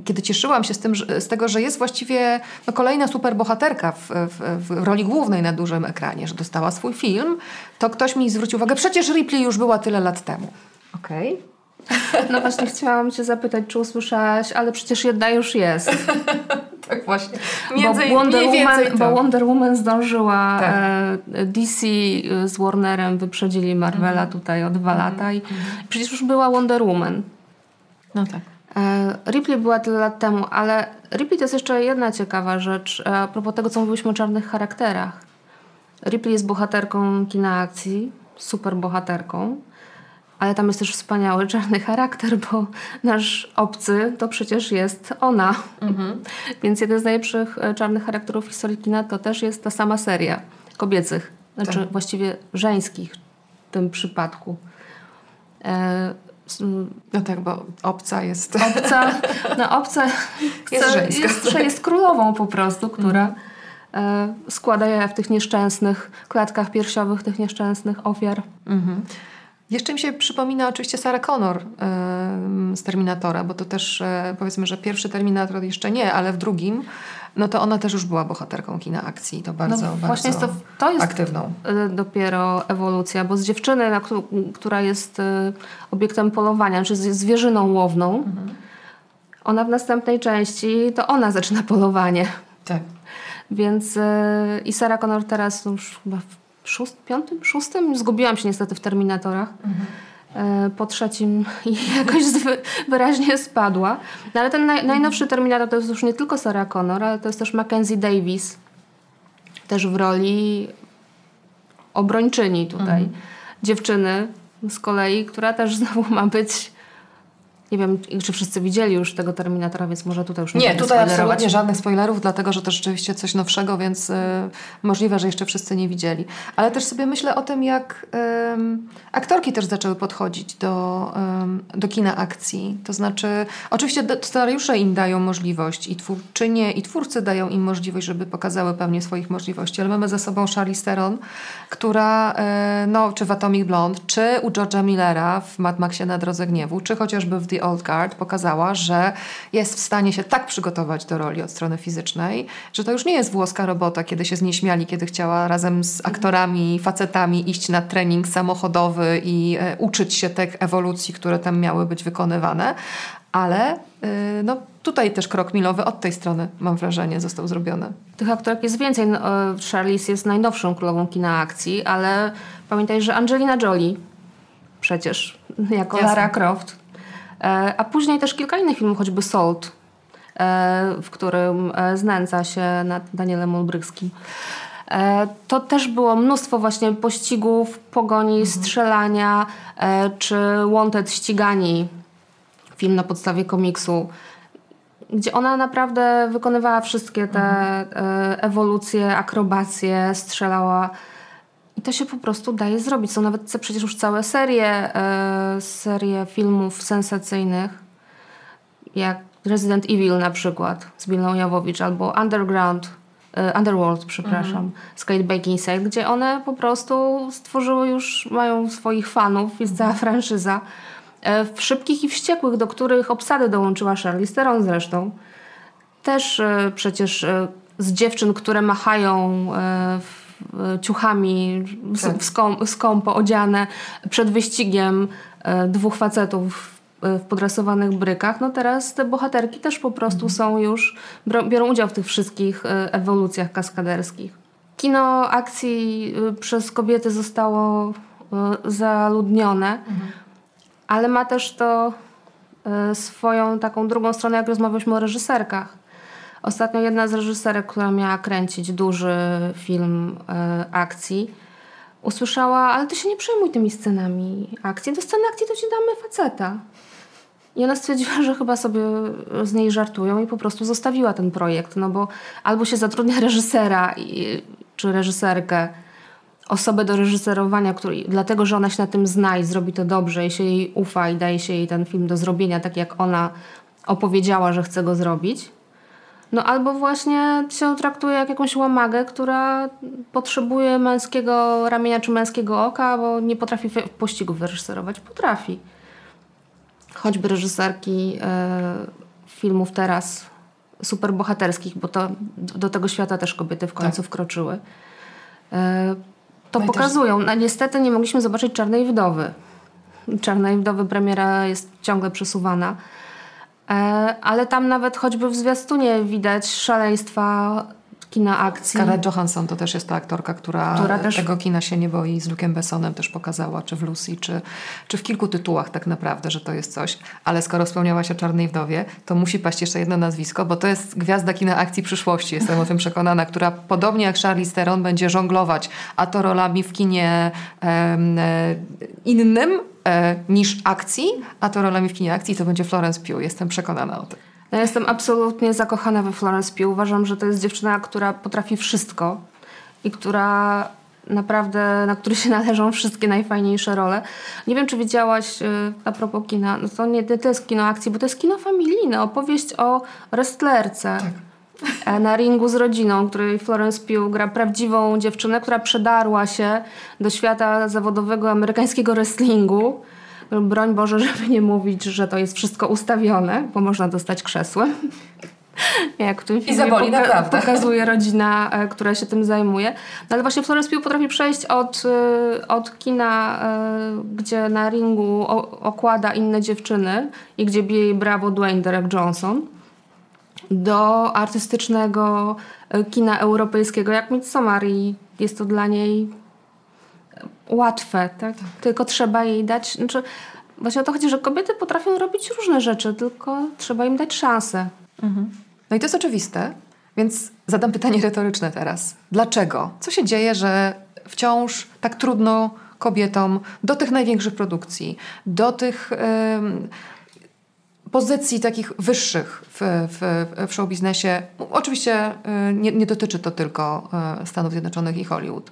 kiedy cieszyłam się z, tym, z tego, że jest właściwie no, kolejna superbohaterka w, w, w roli głównej na dużym ekranie, że dostała swój film, to ktoś mi zwrócił uwagę, przecież Ripley już była tyle lat temu. Okej. Okay. No właśnie chciałam cię zapytać, czy usłyszałaś, ale przecież jedna już jest. tak właśnie. Między, bo, Wonder Woman, bo Wonder Woman zdążyła tak. e, DC z Warnerem wyprzedzili Marvela mhm. tutaj o dwa mhm. lata i mhm. przecież już była Wonder Woman. No tak. E, Ripley była tyle lat temu, ale Ripley to jest jeszcze jedna ciekawa rzecz e, a propos tego, co mówiliśmy o czarnych charakterach. Ripley jest bohaterką kina akcji, super bohaterką ale tam jest też wspaniały czarny charakter, bo nasz obcy to przecież jest ona. Mhm. Więc jeden z najlepszych e, czarnych charakterów historii kina to też jest ta sama seria kobiecych, znaczy tak. właściwie żeńskich w tym przypadku. E, no tak, bo obca jest. Obca, no obca jest, żeńska. Jest, jest królową po prostu, która mhm. e, składa jaja w tych nieszczęsnych klatkach piersiowych, tych nieszczęsnych ofiar. Mhm. Jeszcze mi się przypomina oczywiście Sarah Connor z Terminatora, bo to też e, powiedzmy, że pierwszy Terminator jeszcze nie, ale w drugim, no to ona też już była bohaterką kina akcji. To bardzo, no, bardzo właśnie jest to, to jest aktywną. E, dopiero ewolucja, bo z dziewczyny, która jest e, obiektem polowania, czy zwierzyną łowną, mhm. ona w następnej części, to ona zaczyna polowanie. Tak. Więc i Sarah Connor teraz już chyba szóst, piątym, szóstym, zgubiłam się niestety w Terminatorach. Mhm. Po trzecim jakoś wyraźnie spadła. No ale ten naj, najnowszy Terminator to jest już nie tylko Sarah Connor, ale to jest też Mackenzie Davis. Też w roli obrończyni tutaj. Mhm. Dziewczyny z kolei, która też znowu ma być nie wiem, czy wszyscy widzieli już tego Terminatora, więc może tutaj już nie Nie, tutaj absolutnie żadnych spoilerów, dlatego że to rzeczywiście coś nowszego, więc y, możliwe, że jeszcze wszyscy nie widzieli. Ale też sobie myślę o tym, jak y, aktorki też zaczęły podchodzić do, y, do kina akcji. To znaczy, oczywiście scenariusze im dają możliwość i twórczynie, i twórcy dają im możliwość, żeby pokazały pełnię swoich możliwości, ale mamy za sobą Charlize Theron, która, y, no, czy w Atomic Blonde, czy u George'a Millera w Mad Maxie na Drodze Gniewu, czy chociażby w Old Guard pokazała, że jest w stanie się tak przygotować do roli od strony fizycznej, że to już nie jest włoska robota, kiedy się z niej śmiali, kiedy chciała razem z aktorami, facetami iść na trening samochodowy i e, uczyć się tych ewolucji, które tam miały być wykonywane, ale e, no, tutaj też krok milowy od tej strony, mam wrażenie, został zrobiony. Tych aktorek jest więcej. No, Charlize jest najnowszą królową kina akcji, ale pamiętaj, że Angelina Jolie przecież jako Jasne. Lara Croft E, a później też kilka innych filmów, choćby Salt, e, w którym e, znęca się nad Danielem Olbrychskim. To też było mnóstwo właśnie pościgów, pogoni, mhm. strzelania, czy Wanted ścigani, film na podstawie komiksu, gdzie ona naprawdę wykonywała wszystkie te mhm. ewolucje, akrobacje, strzelała I to się po prostu daje zrobić. Są nawet przecież już całe serie, e, serie filmów sensacyjnych, jak Resident Evil na przykład z Billą Jawowicz, albo Underground, e, Underworld, przepraszam, mhm. z Kate Beckinsale, gdzie one po prostu stworzyły już, mają swoich fanów, jest cała franszyza. E, w Szybkich i Wściekłych, do których obsady dołączyła Charlize Theron zresztą, też przecież z dziewczyn, które machają e, ciuchami tak. skąpo odziane przed wyścigiem dwóch facetów w podresowanych brykach, no teraz te bohaterki też po prostu są już, biorą udział w tych wszystkich ewolucjach kaskaderskich. Kino akcji przez kobiety zostało zaludnione, mhm. ale ma też to swoją taką drugą stronę, jak rozmawialiśmy o reżyserkach Ostatnio jedna z reżyserek, która miała kręcić duży film e, akcji, usłyszała, ale ty się nie przejmuj tymi scenami akcji. Do sceny akcji to ci damy faceta. I ona stwierdziła, że chyba sobie z niej żartują i po prostu zostawiła ten projekt, no bo albo się zatrudnia reżysera i, czy reżyserkę, osobę do reżyserowania, który, dlatego że ona się na tym zna i zrobi to dobrze i się jej ufa i daje się jej ten film do zrobienia, tak jak ona opowiedziała, że chce go zrobić. No albo właśnie się traktuje jak jakąś łamagę, która potrzebuje męskiego ramienia czy męskiego oka, bo nie potrafi pościgów wyreżyserować. Potrafi. Choćby reżyserki e, filmów teraz superbohaterskich, bo to do tego świata też kobiety w końcu tak. wkroczyły. E, to no pokazują. No, niestety nie mogliśmy zobaczyć Czarnej Wdowy. Czarnej Wdowy premiera jest ciągle przesuwana. E, ale tam nawet choćby w zwiastunie widać szaleństwa kina akcji. Scarlett Johansson to też jest ta aktorka, która, która też... tego kina się nie boi. Z Luke'em Bessonem też pokazała, czy w Lucy, czy, czy w kilku tytułach tak naprawdę, że to jest coś. Ale skoro wspomniałaś o Czarnej Wdowie, to musi paść jeszcze jedno nazwisko, bo to jest gwiazda kina akcji przyszłości, jestem o tym przekonana, która podobnie jak Charlize Theron będzie żonglować, a to rolami w kinie e, innym, e, niż akcji, a to rolami w kinie akcji to będzie Florence Pugh. Jestem przekonana o tym. Ja jestem absolutnie zakochana we Florence Pugh. Uważam, że to jest dziewczyna, która potrafi wszystko i która naprawdę, na który się należą wszystkie najfajniejsze role. Nie wiem, czy widziałaś y, a propos kina, no to nie to jest kino akcji, bo to jest kino familijne, opowieść o wrestlerce. Tak. E, na ringu z rodziną, której Florence Pugh gra prawdziwą dziewczynę, która przedarła się do świata zawodowego amerykańskiego wrestlingu Broń Boże, żeby nie mówić, że to jest wszystko ustawione, bo można dostać krzesłem. Jak w tym filmie I zaboli, poka pokazuje rodzina, e, która się tym zajmuje. No ale właśnie Florence Pugh potrafi przejść od, e, od kina, e, gdzie na ringu okłada inne dziewczyny i gdzie bije jej brawo Dwayne Derek Johnson, do artystycznego kina europejskiego jak Midsommar i jest to dla niej łatwe, tak? Tylko trzeba jej dać. Znaczy, właśnie o to chodzi, że kobiety potrafią robić różne rzeczy, tylko trzeba im dać szansę. Mhm. No i to jest oczywiste, więc zadam pytanie retoryczne teraz. Dlaczego? Co się dzieje, że wciąż tak trudno kobietom do tych największych produkcji, do tych pozycji takich wyższych w, w, w show biznesie. Oczywiście y, nie, nie dotyczy to tylko y, Stanów Zjednoczonych i Hollywood.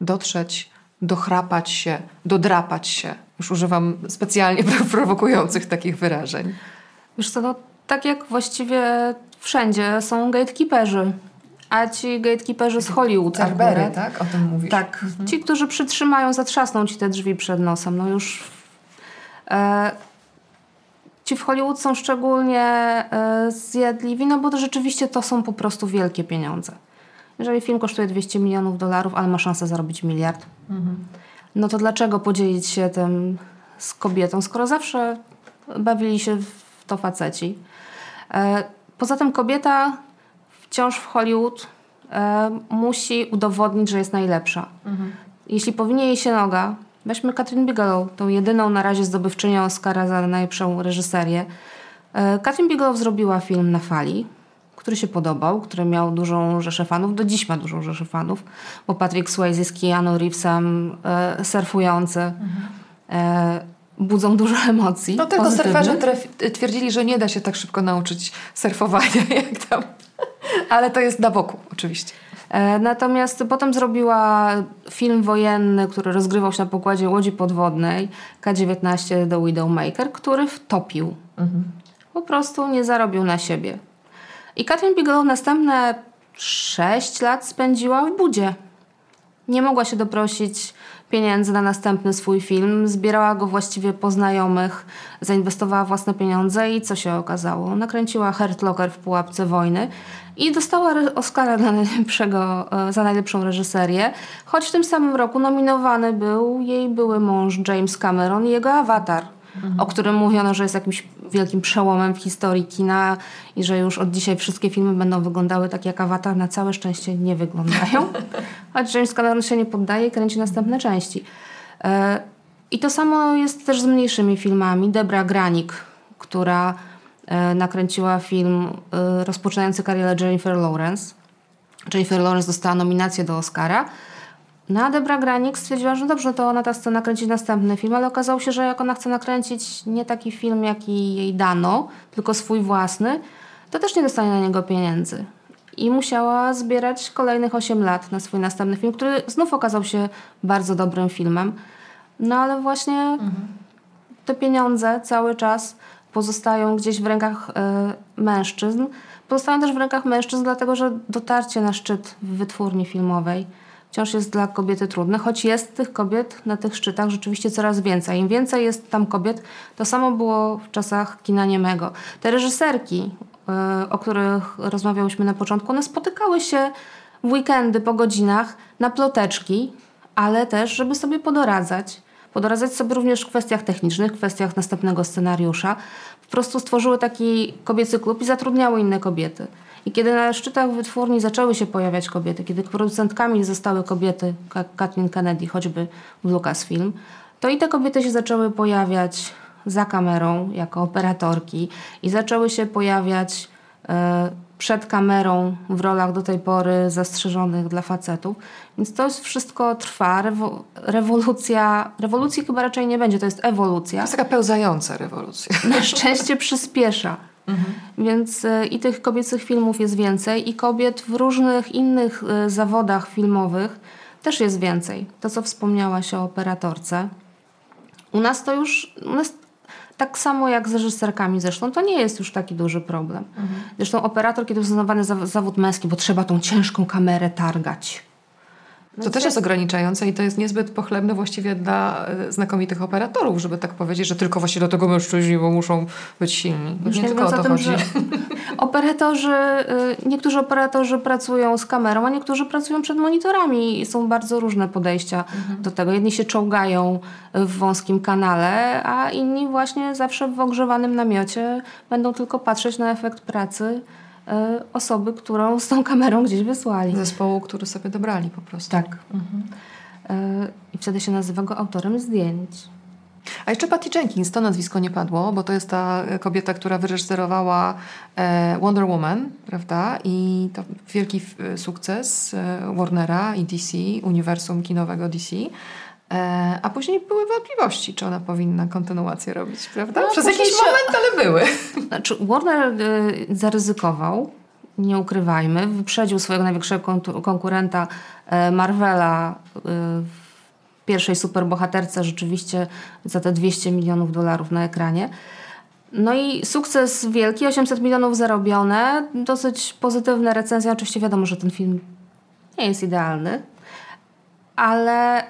Dotrzeć dochrapać się, dodrapać się. Już używam specjalnie prowokujących takich wyrażeń. Wiesz co, no, tak jak właściwie wszędzie są gatekeeperzy. A ci gatekeeperzy z Hollywood Arbery, tak? O tym mówisz. Tak. Mhm. Ci, którzy przytrzymają, zatrzasną ci te drzwi przed nosem. No już... E, ci w Hollywood są szczególnie e, zjadliwi, no bo to rzeczywiście to są po prostu wielkie pieniądze. Jeżeli film kosztuje 200 milionów dolarów, ale ma szansę zarobić miliard, mhm. no to dlaczego podzielić się tym z kobietą, skoro zawsze bawili się w to faceci? E, poza tym kobieta wciąż w Hollywood e, musi udowodnić, że jest najlepsza. Mhm. Jeśli powinie jej się noga, weźmy Katrin Bigelow, tą jedyną na razie zdobywczynią Oscara za najlepszą reżyserię. E, Katrin Bigelow zrobiła film na fali, który się podobał, który miał dużą rzeszę fanów, do dziś ma dużą rzeszę fanów, bo Patrick Swayze z Keanu Reevesem e, surfujący mhm. e, budzą dużo emocji. No tylko surferzy twierdzili, że nie da się tak szybko nauczyć surfowania jak tam. Ale to jest na boku, oczywiście. E, natomiast potem zrobiła film wojenny, który rozgrywał się na pokładzie łodzi podwodnej K-19 The Widowmaker, który wtopił. Mhm. Po prostu nie zarobił na siebie. I Katrin Bigelow następne 6 lat spędziła w budzie. Nie mogła się doprosić pieniędzy na następny swój film. Zbierała go właściwie po znajomych, zainwestowała własne pieniądze i co się okazało? Nakręciła Hurt Locker w pułapce wojny i dostała Oscara dla najlepszego, e, za najlepszą reżyserię, choć w tym samym roku nominowany był jej były mąż James Cameron i jego awatar mhm. o którym mówiono, że jest jakimś wielkim przełomem w historii kina i że już od dzisiaj wszystkie filmy będą wyglądały tak jak Avatar. Na całe szczęście nie wyglądają. Choć James Cameron się nie poddaje i kręci następne części. E, I to samo jest też z mniejszymi filmami. Debra Granik, która e, nakręciła film e, rozpoczynający karierę Jennifer Lawrence. Jennifer Lawrence dostała nominację do Oscara no a Debra Granik stwierdziła, że dobrze, to ona ta chce nakręcić następny film, ale okazało się, że jak ona chce nakręcić nie taki film, jaki jej dano, tylko swój własny, to też nie dostanie na niego pieniędzy. I musiała zbierać kolejnych 8 lat na swój następny film, który znów okazał się bardzo dobrym filmem. No ale właśnie mhm. te pieniądze cały czas pozostają gdzieś w rękach y, mężczyzn. Pozostają też w rękach mężczyzn, dlatego że dotarcie na szczyt w wytwórni filmowej wciąż jest dla kobiety trudne, choć jest tych kobiet na tych szczytach rzeczywiście coraz więcej. Im więcej jest tam kobiet, to samo było w czasach kina niemego. Te reżyserki, e, o których rozmawiałyśmy na początku, one spotykały się w weekendy po godzinach na ploteczki, ale też, żeby sobie podoradzać. Podoradzać sobie również w kwestiach technicznych, w kwestiach następnego scenariusza. Po prostu stworzyły taki kobiecy klub i zatrudniały inne kobiety. I kiedy na szczytach wytwórni zaczęły się pojawiać kobiety, kiedy producentkami zostały kobiety, jak Kathleen Kennedy choćby w Lucasfilm, to i te kobiety się zaczęły pojawiać za kamerą jako operatorki i zaczęły się pojawiać e, przed kamerą w rolach do tej pory zastrzeżonych dla facetów. Więc to jest wszystko trwa. Rewo rewolucja, rewolucji chyba raczej nie będzie, to jest ewolucja. To jest taka pełzająca rewolucja. Na szczęście przyspiesza. Mhm. Więc e, i tych kobiecych filmów jest więcej, i kobiet w różnych innych e, zawodach filmowych też jest więcej. To, co wspomniałaś o operatorce. U nas to już, u nas tak samo jak z reżyserkami zresztą, to nie jest już taki duży problem. Mhm. Zresztą operator, kiedy uznawany za zawód męski, bo trzeba tą ciężką kamerę targać to też jest ograniczające i to jest niezbyt pochlebne właściwie dla e, znakomitych operatorów, żeby tak powiedzieć, że tylko właśnie do tego mężczyźni, bo muszą być silni. Już nie, nie tylko o to tym, chodzi. operatorzy, y, niektórzy operatorzy pracują z kamerą, a niektórzy pracują przed monitorami i są bardzo różne podejścia mhm. do tego. Jedni się czołgają w wąskim kanale, a inni właśnie zawsze w ogrzewanym namiocie będą tylko patrzeć na efekt pracy E, osoby, którą z tą kamerą gdzieś wysłali. Zespołu, który sobie dobrali po prostu. Tak. Mhm. E, I wtedy się nazywa go autorem zdjęć. A jeszcze Patty Jenkins, to nazwisko nie padło, bo to jest ta kobieta, która wyreżyserowała e, Wonder Woman, prawda? I to wielki sukces Warnera i DC, uniwersum kinowego DC. E, a później były wątpliwości, czy ona powinna kontynuację robić, prawda? No, Przez jakiś się... moment, ale były. Znaczy, Warner y, zaryzykował, nie ukrywajmy, wyprzedził swojego największego konkurenta y, Marvela w pierwszej superbohaterce rzeczywiście za te 200 milionów dolarów na ekranie. No i sukces wielki, 800 milionów zarobione, dosyć pozytywne recenzje. Oczywiście wiadomo, że ten film nie jest idealny, ale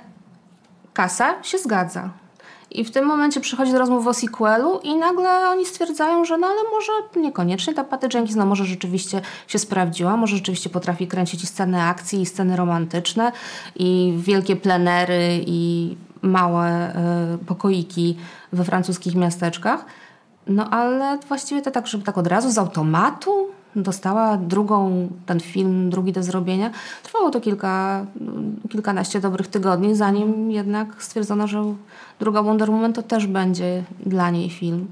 kasa się zgadza. I w tym momencie przychodzi do rozmów o sequelu i nagle oni stwierdzają, że no ale może niekoniecznie ta Patty Jenkins, no może rzeczywiście się sprawdziła, może rzeczywiście potrafi kręcić i sceny akcji, i sceny romantyczne, i wielkie plenery, i małe y, pokoiki we francuskich miasteczkach. No ale właściwie to tak, żeby tak od razu z automatu dostała drugą, ten film, drugi do zrobienia. Trwało to kilka, kilkanaście dobrych tygodni, zanim jednak stwierdzono, że druga Wonder Woman to też będzie dla niej film.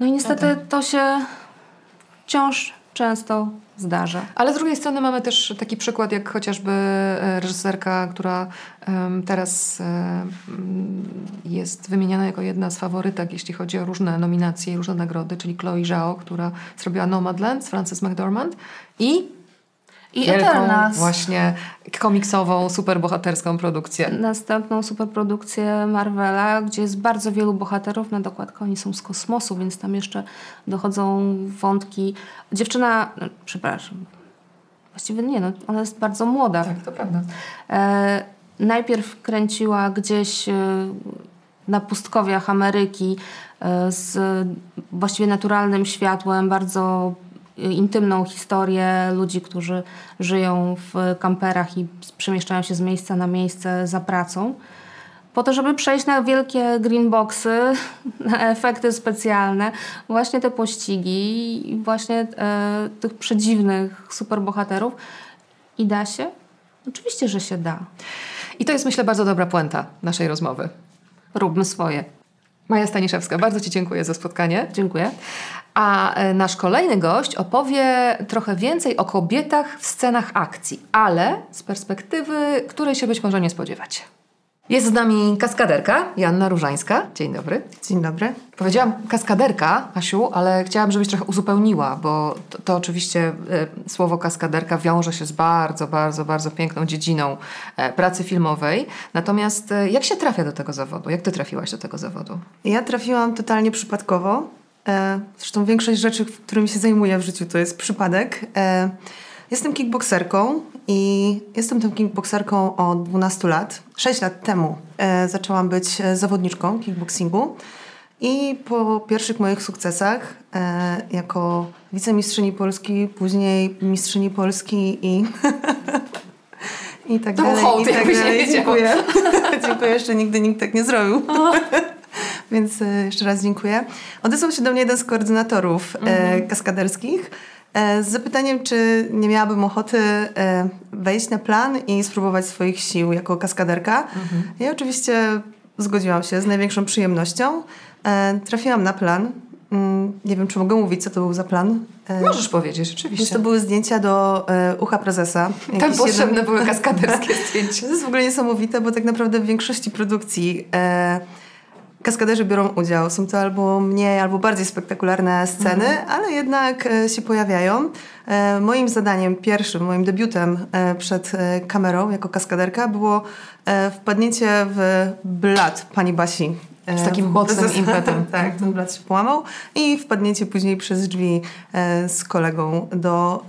No i niestety to się wciąż często zdarza. Ale z drugiej strony mamy też taki przykład, jak chociażby e, reżyserka, która teraz jest wymieniana jako jedna z faworytek, jeśli chodzi o różne nominacje i różne nagrody, czyli Chloe Zhao, która zrobiła Nomadland z Frances McDormand i I wielką, Eternals. właśnie komiksową, superbohaterską produkcję. Następną superprodukcję Marvela, gdzie jest bardzo wielu bohaterów. Na dokładkę oni są z kosmosu, więc tam jeszcze dochodzą wątki. Dziewczyna, no, przepraszam, właściwie nie, no, ona jest bardzo młoda. Tak, to prawda. E, najpierw kręciła gdzieś e, na pustkowiach Ameryki e, z właściwie naturalnym światłem, bardzo intymną historię ludzi, którzy żyją w kamperach i przemieszczają się z miejsca na miejsce za pracą. Po to, żeby przejść na wielkie greenboxy, na efekty specjalne, właśnie te pościgi i właśnie e, tych przedziwnych superbohaterów. I da się? Oczywiście, że się da. I to jest, myślę, bardzo dobra puenta naszej rozmowy. Róbmy swoje. Maja Staniszewska, bardzo Ci dziękuję za spotkanie. Dziękuję. A e, nasz kolejny gość opowie trochę więcej o kobietach w scenach akcji, ale z perspektywy, której się być może nie spodziewacie. Jest z nami kaskaderka Janna Różańska. Dzień dobry. Dzień dobry. Powiedziałam kaskaderka, Asiu, ale chciałam, żebyś trochę uzupełniła, bo to, to oczywiście y, słowo kaskaderka wiąże się z bardzo, bardzo, bardzo piękną dziedziną y, pracy filmowej. Natomiast y, jak się trafia do tego zawodu? Jak ty trafiłaś do tego zawodu? Ja trafiłam totalnie przypadkowo. Zresztą większość rzeczy, którymi się zajmuję w życiu, to jest przypadek. Jestem kickboxerką i jestem tą kickboxerką od 12 lat. 6 lat temu e, zaczęłam być e, zawodniczką kickboxingu. I po pierwszych moich sukcesach e, jako wicemistrzyni Polski, później mistrzyni Polski i i tak to dalej. Hołd, i tak dalej. Dziękuję. dziękuję, jeszcze nigdy nikt tak nie zrobił. Więc e, jeszcze raz dziękuję. Odesłał się do mnie jeden z koordynatorów e, mhm. kaskaderskich E, z zapytaniem, czy nie miałabym ochoty wejść na plan i spróbować swoich sił jako kaskaderka. Mhm. Ja oczywiście zgodziłam się z największą przyjemnością. Trafiłam na plan. Mm, nie wiem, czy mogę mówić, co to był za plan. Możesz powiedzieć, oczywiście. To były zdjęcia do ucha prezesa. Tam potrzebne jeden... były kaskaderskie zdjęcia. To jest w ogóle niesamowite, bo tak naprawdę w większości produkcji kaskaderzy biorą udział. Są to albo mniej, albo bardziej spektakularne sceny, mhm. ale jednak e, się pojawiają. E, moim zadaniem pierwszym, moim debiutem e, przed kamerą jako kaskaderka było wpadnięcie w blat pani Basi. Z takim mocnym impetem. tak, ten blat się połamał i wpadnięcie później przez drzwi z kolegą do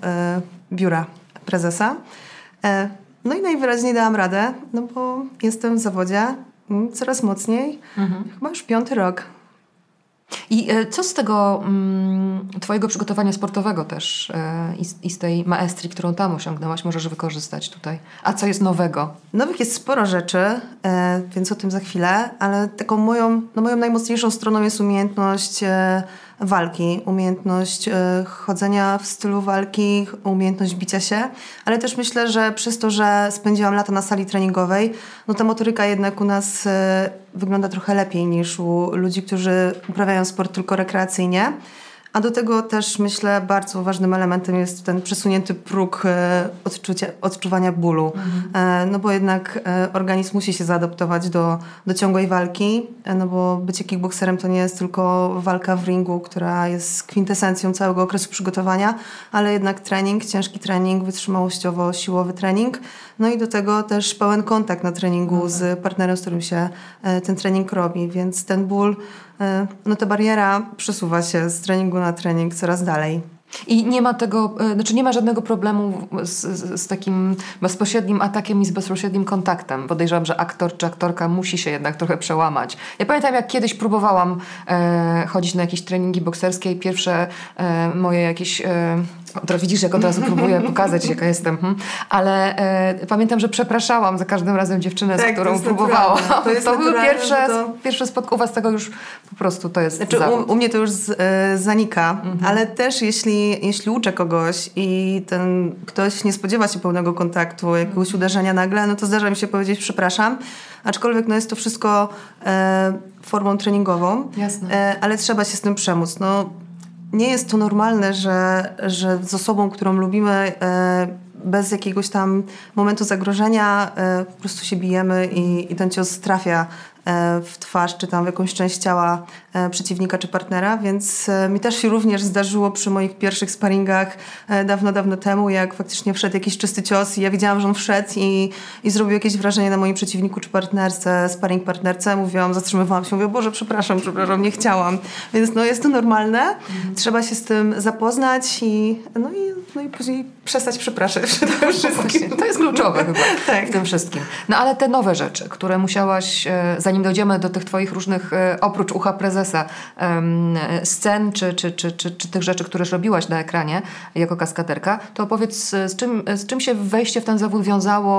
biura prezesa. No i najwyraźniej dałam radę, no bo jestem w zawodzie, coraz mocniej. Mhm. Chyba już piąty rok. I e, co z tego mm, Twojego przygotowania sportowego też e, i, z tej maestrii, którą tam osiągnęłaś, możesz wykorzystać tutaj? A co jest nowego? Nowych jest sporo rzeczy, e, więc o tym za chwilę, ale taką moją, no moją najmocniejszą stroną jest umiejętność e, walki, umiejętność e, chodzenia w stylu walki, umiejętność bicia się, ale też myślę, że przez to, że spędziłam lata na sali treningowej, no ta motoryka jednak u nas e, wygląda trochę lepiej niż u ludzi, którzy uprawiają sport tylko rekreacyjnie. A do tego też myślę bardzo ważnym elementem jest ten przesunięty próg e, odczucia, odczuwania bólu. Mhm. No bo jednak e, organizm musi się zaadaptować do, do ciągłej walki, no bo bycie kickboxerem to nie jest tylko walka w ringu, która jest kwintesencją całego okresu przygotowania, ale jednak trening, ciężki trening, wytrzymałościowo-siłowy trening. No i do tego też pełen kontakt na treningu mhm. z partnerem, z którym się ten trening robi, więc ten ból E, no ta bariera przesuwa się z treningu na trening coraz dalej. I nie ma tego, e, znaczy nie ma żadnego problemu z, z, z, takim bezpośrednim atakiem i z bezpośrednim kontaktem. Podejrzewam, że aktor czy aktorka musi się jednak trochę przełamać. Ja pamiętam, jak kiedyś próbowałam e, chodzić na jakieś treningi bokserskie i pierwsze e, moje jakieś e, Teraz widzisz, jak od razu próbuję pokazać, jaka jestem. Hmm? Ale e, pamiętam, że przepraszałam za każdym razem dziewczynę, tak, z którą próbowałam. To, to były pierwsze, to... pierwsze spotkania. z tego już po prostu to jest znaczy, u, u, mnie to już z, e, zanika, mhm. ale też jeśli, jeśli uczę kogoś i ten ktoś nie spodziewa się pełnego kontaktu, jakiegoś uderzenia nagle, no to zdarza mi się powiedzieć przepraszam, aczkolwiek no jest to wszystko e, formą treningową, Jasne. ale trzeba się z tym przemóc. No, nie jest to normalne, że, że z osobą, którą lubimy, e, bez jakiegoś tam momentu zagrożenia e, po prostu się bijemy i, i ten cios trafia E, w twarz, czy tam w jakąś część ciała e, przeciwnika czy partnera, więc mi też się również zdarzyło przy moich pierwszych sparingach dawno, dawno temu, jak faktycznie wszedł jakiś czysty cios i ja widziałam, że on wszedł i, i zrobił jakieś wrażenie na moim przeciwniku czy partnerce, sparing partnerce. Mówiłam, zatrzymywałam się, mówię, Boże, przepraszam, przepraszam, nie chciałam. Więc no jest to normalne, mhm. trzeba się z tym zapoznać i no i, no i później przestać przepraszać przede no wszystkim. To jest kluczowe chyba tak. w tym wszystkim. No ale te nowe rzeczy, które musiałaś e, zanim dojdziemy do tych Twoich różnych, e, oprócz ucha prezesa, scen czy, czy, czy, czy, czy tych rzeczy, które robiłaś na ekranie jako kaskaderka, to opowiedz, z czym, z czym się wejście w ten zawód wiązało,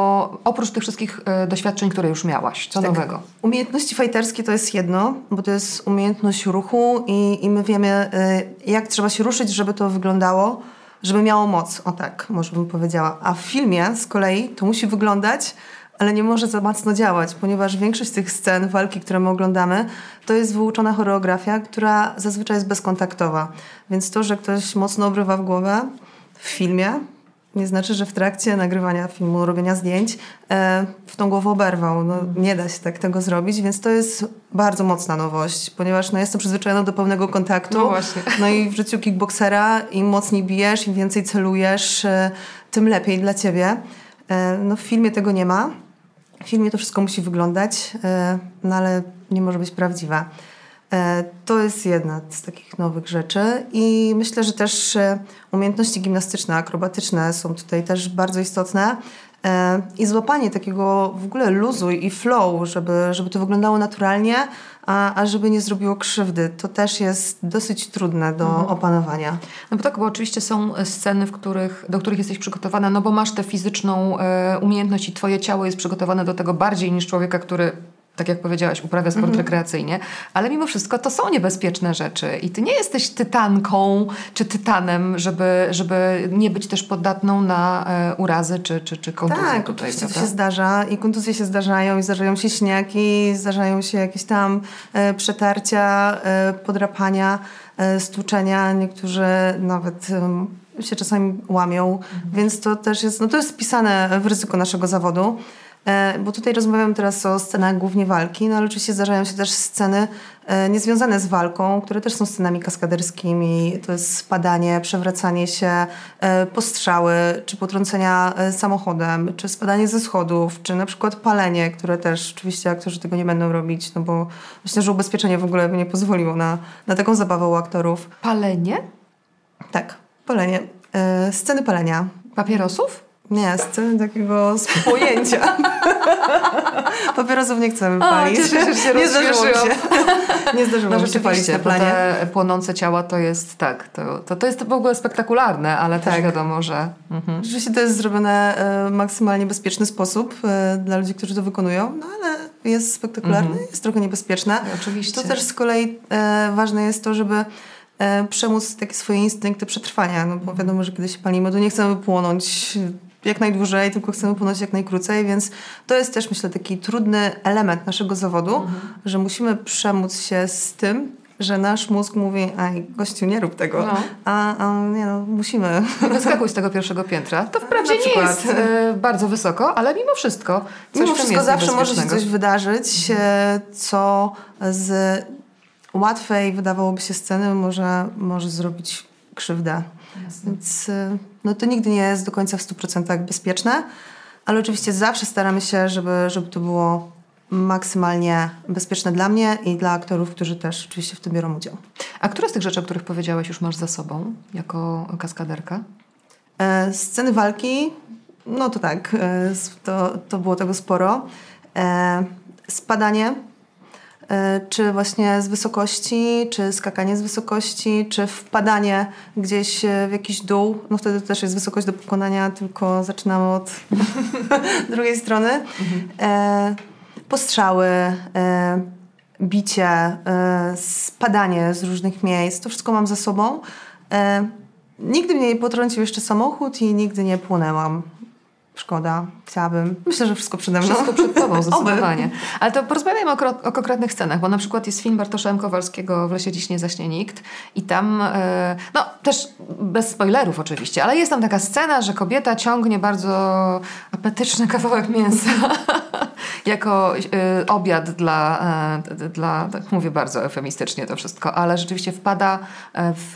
oprócz tych wszystkich e, doświadczeń, które już miałaś? Co tak. nowego? Umiejętności fajterskie to jest jedno, bo to jest umiejętność ruchu i, i my wiemy, e, jak trzeba się ruszyć, żeby to wyglądało żeby miało moc, o tak, może bym powiedziała. A w filmie z kolei to musi wyglądać ale nie może za mocno działać, ponieważ większość tych scen walki, które my oglądamy, to jest wyuczona choreografia, która zazwyczaj jest bezkontaktowa. Więc to, że ktoś mocno obrywa w głowę w filmie, nie znaczy, że w trakcie nagrywania filmu, robienia zdjęć e, w tą głowę oberwał. No, nie da się tak tego zrobić, więc to jest bardzo mocna nowość, ponieważ no, jestem przyzwyczajona do pełnego kontaktu. No właśnie. No i w życiu kickboksera im mocniej bijesz, im więcej celujesz, e, tym lepiej dla ciebie. E, no, w filmie tego nie ma. W filmie to wszystko musi wyglądać, e, no ale nie może być prawdziwa. E, to jest jedna z takich nowych rzeczy i myślę, że też e, umiejętności gimnastyczne, akrobatyczne są tutaj też bardzo istotne i złapanie takiego w ogóle luzu i flow, żeby, żeby to wyglądało naturalnie, a, a żeby nie zrobiło krzywdy. To też jest dosyć trudne do mhm. opanowania. No bo tak, bo oczywiście są sceny, w których, do których jesteś przygotowana, no bo masz tę fizyczną e, umiejętność i twoje ciało jest przygotowane do tego bardziej niż człowieka, który tak jak powiedziałaś, uprawia sport -hmm. rekreacyjnie, ale mimo wszystko to są niebezpieczne rzeczy i ty nie jesteś tytanką czy tytanem, żeby, żeby nie być też podatną na e, urazy czy, czy, czy kontuzje. Tak, tutaj, oczywiście to się zdarza i kontuzje się zdarzają i zdarzają się śniaki, zdarzają się jakieś tam e, przetarcia, e, podrapania, e, stłuczenia. Niektórzy nawet się czasami łamią, -hmm. więc to też jest, no to jest wpisane w ryzyko naszego zawodu. E, bo tutaj rozmawiam teraz o scenach głównie walki, no ale oczywiście zdarzają się też sceny e, niezwiązane z walką, które też są scenami kaskaderskimi. To jest spadanie, przewracanie się, e, postrzały, czy potrącenia samochodem, czy spadanie ze schodów, czy na przykład palenie, które też oczywiście aktorzy tego nie będą robić, no bo myślę, że ubezpieczenie w ogóle by nie pozwoliło na, na taką zabawę u aktorów. Palenie? Tak, palenie. Sceny palenia. Papierosów? Nie, sceny takiego spojęcia. Papierosów nie chcemy palić. O, cieszę się, nie zdarzyło się. Nie zdarzyło no, się palić na planie. Te płonące ciała to jest, tak, to, to, to jest w ogóle spektakularne, ale tak. też wiadomo, że... Mhm. Rzeczywiście to jest zrobione w e, maksymalnie bezpieczny sposób e, dla ludzi, którzy to wykonują, no ale jest spektakularne, mhm. jest trochę niebezpieczne. Oczywiście. To też z kolei e, ważne jest to, żeby e, przemóc takie swoje instynkty przetrwania, no bo wiadomo, że kiedy się palimy, to nie chcemy płonąć jak najdłużej, tylko chcemy płynąć jak najkrócej, więc to jest też myślę taki trudny element naszego zawodu, mhm. że musimy przemóc się z tym, że nasz mózg mówi, aj, gościu, nie rób tego, no. a, a nie no, musimy. Wyskakuj z tego pierwszego piętra. To wprawdzie nie jest e, bardzo wysoko, ale mimo wszystko coś Mimo wszystko zawsze może się coś wydarzyć, e, co z łatwej wydawałoby się sceny może, może zrobić krzywdę. Jasne. Więc y, no, to nigdy nie jest do końca w 100% bezpieczne, ale oczywiście zawsze staramy się, żeby, żeby to było maksymalnie bezpieczne dla mnie i dla aktorów, którzy też oczywiście w tym biorą udział. A które z tych rzeczy, o których powiedziałaś, już masz za sobą jako kaskaderka? E, sceny walki, no to tak, e, to, to było tego sporo. E, spadanie czy właśnie z wysokości, czy skakanie z wysokości, czy wpadanie gdzieś e, w jakiś dół. No wtedy też jest wysokość do pokonania, tylko zaczynamy od drugiej strony. Mhm. E, postrzały, e, bicie, e, spadanie z różnych miejsc. To wszystko mam za sobą. E, nigdy mnie nie potrącił jeszcze samochód i nigdy nie płonęłam. Szkoda, chciałabym. Myślę, że wszystko przede mną. Wszystko przed tobą, zdecydowanie. Ale to porozmawiajmy o, o, konkretnych scenach, bo na przykład jest film Bartosza M. Kowalskiego W lesie dziś nie zaśnie nikt i tam, e, no też bez spoilerów oczywiście, ale jest tam taka scena, że kobieta ciągnie bardzo apetyczny kawałek mięsa jako e, obiad dla, e, dla, tak mówię bardzo eufemistycznie to wszystko, ale rzeczywiście wpada w,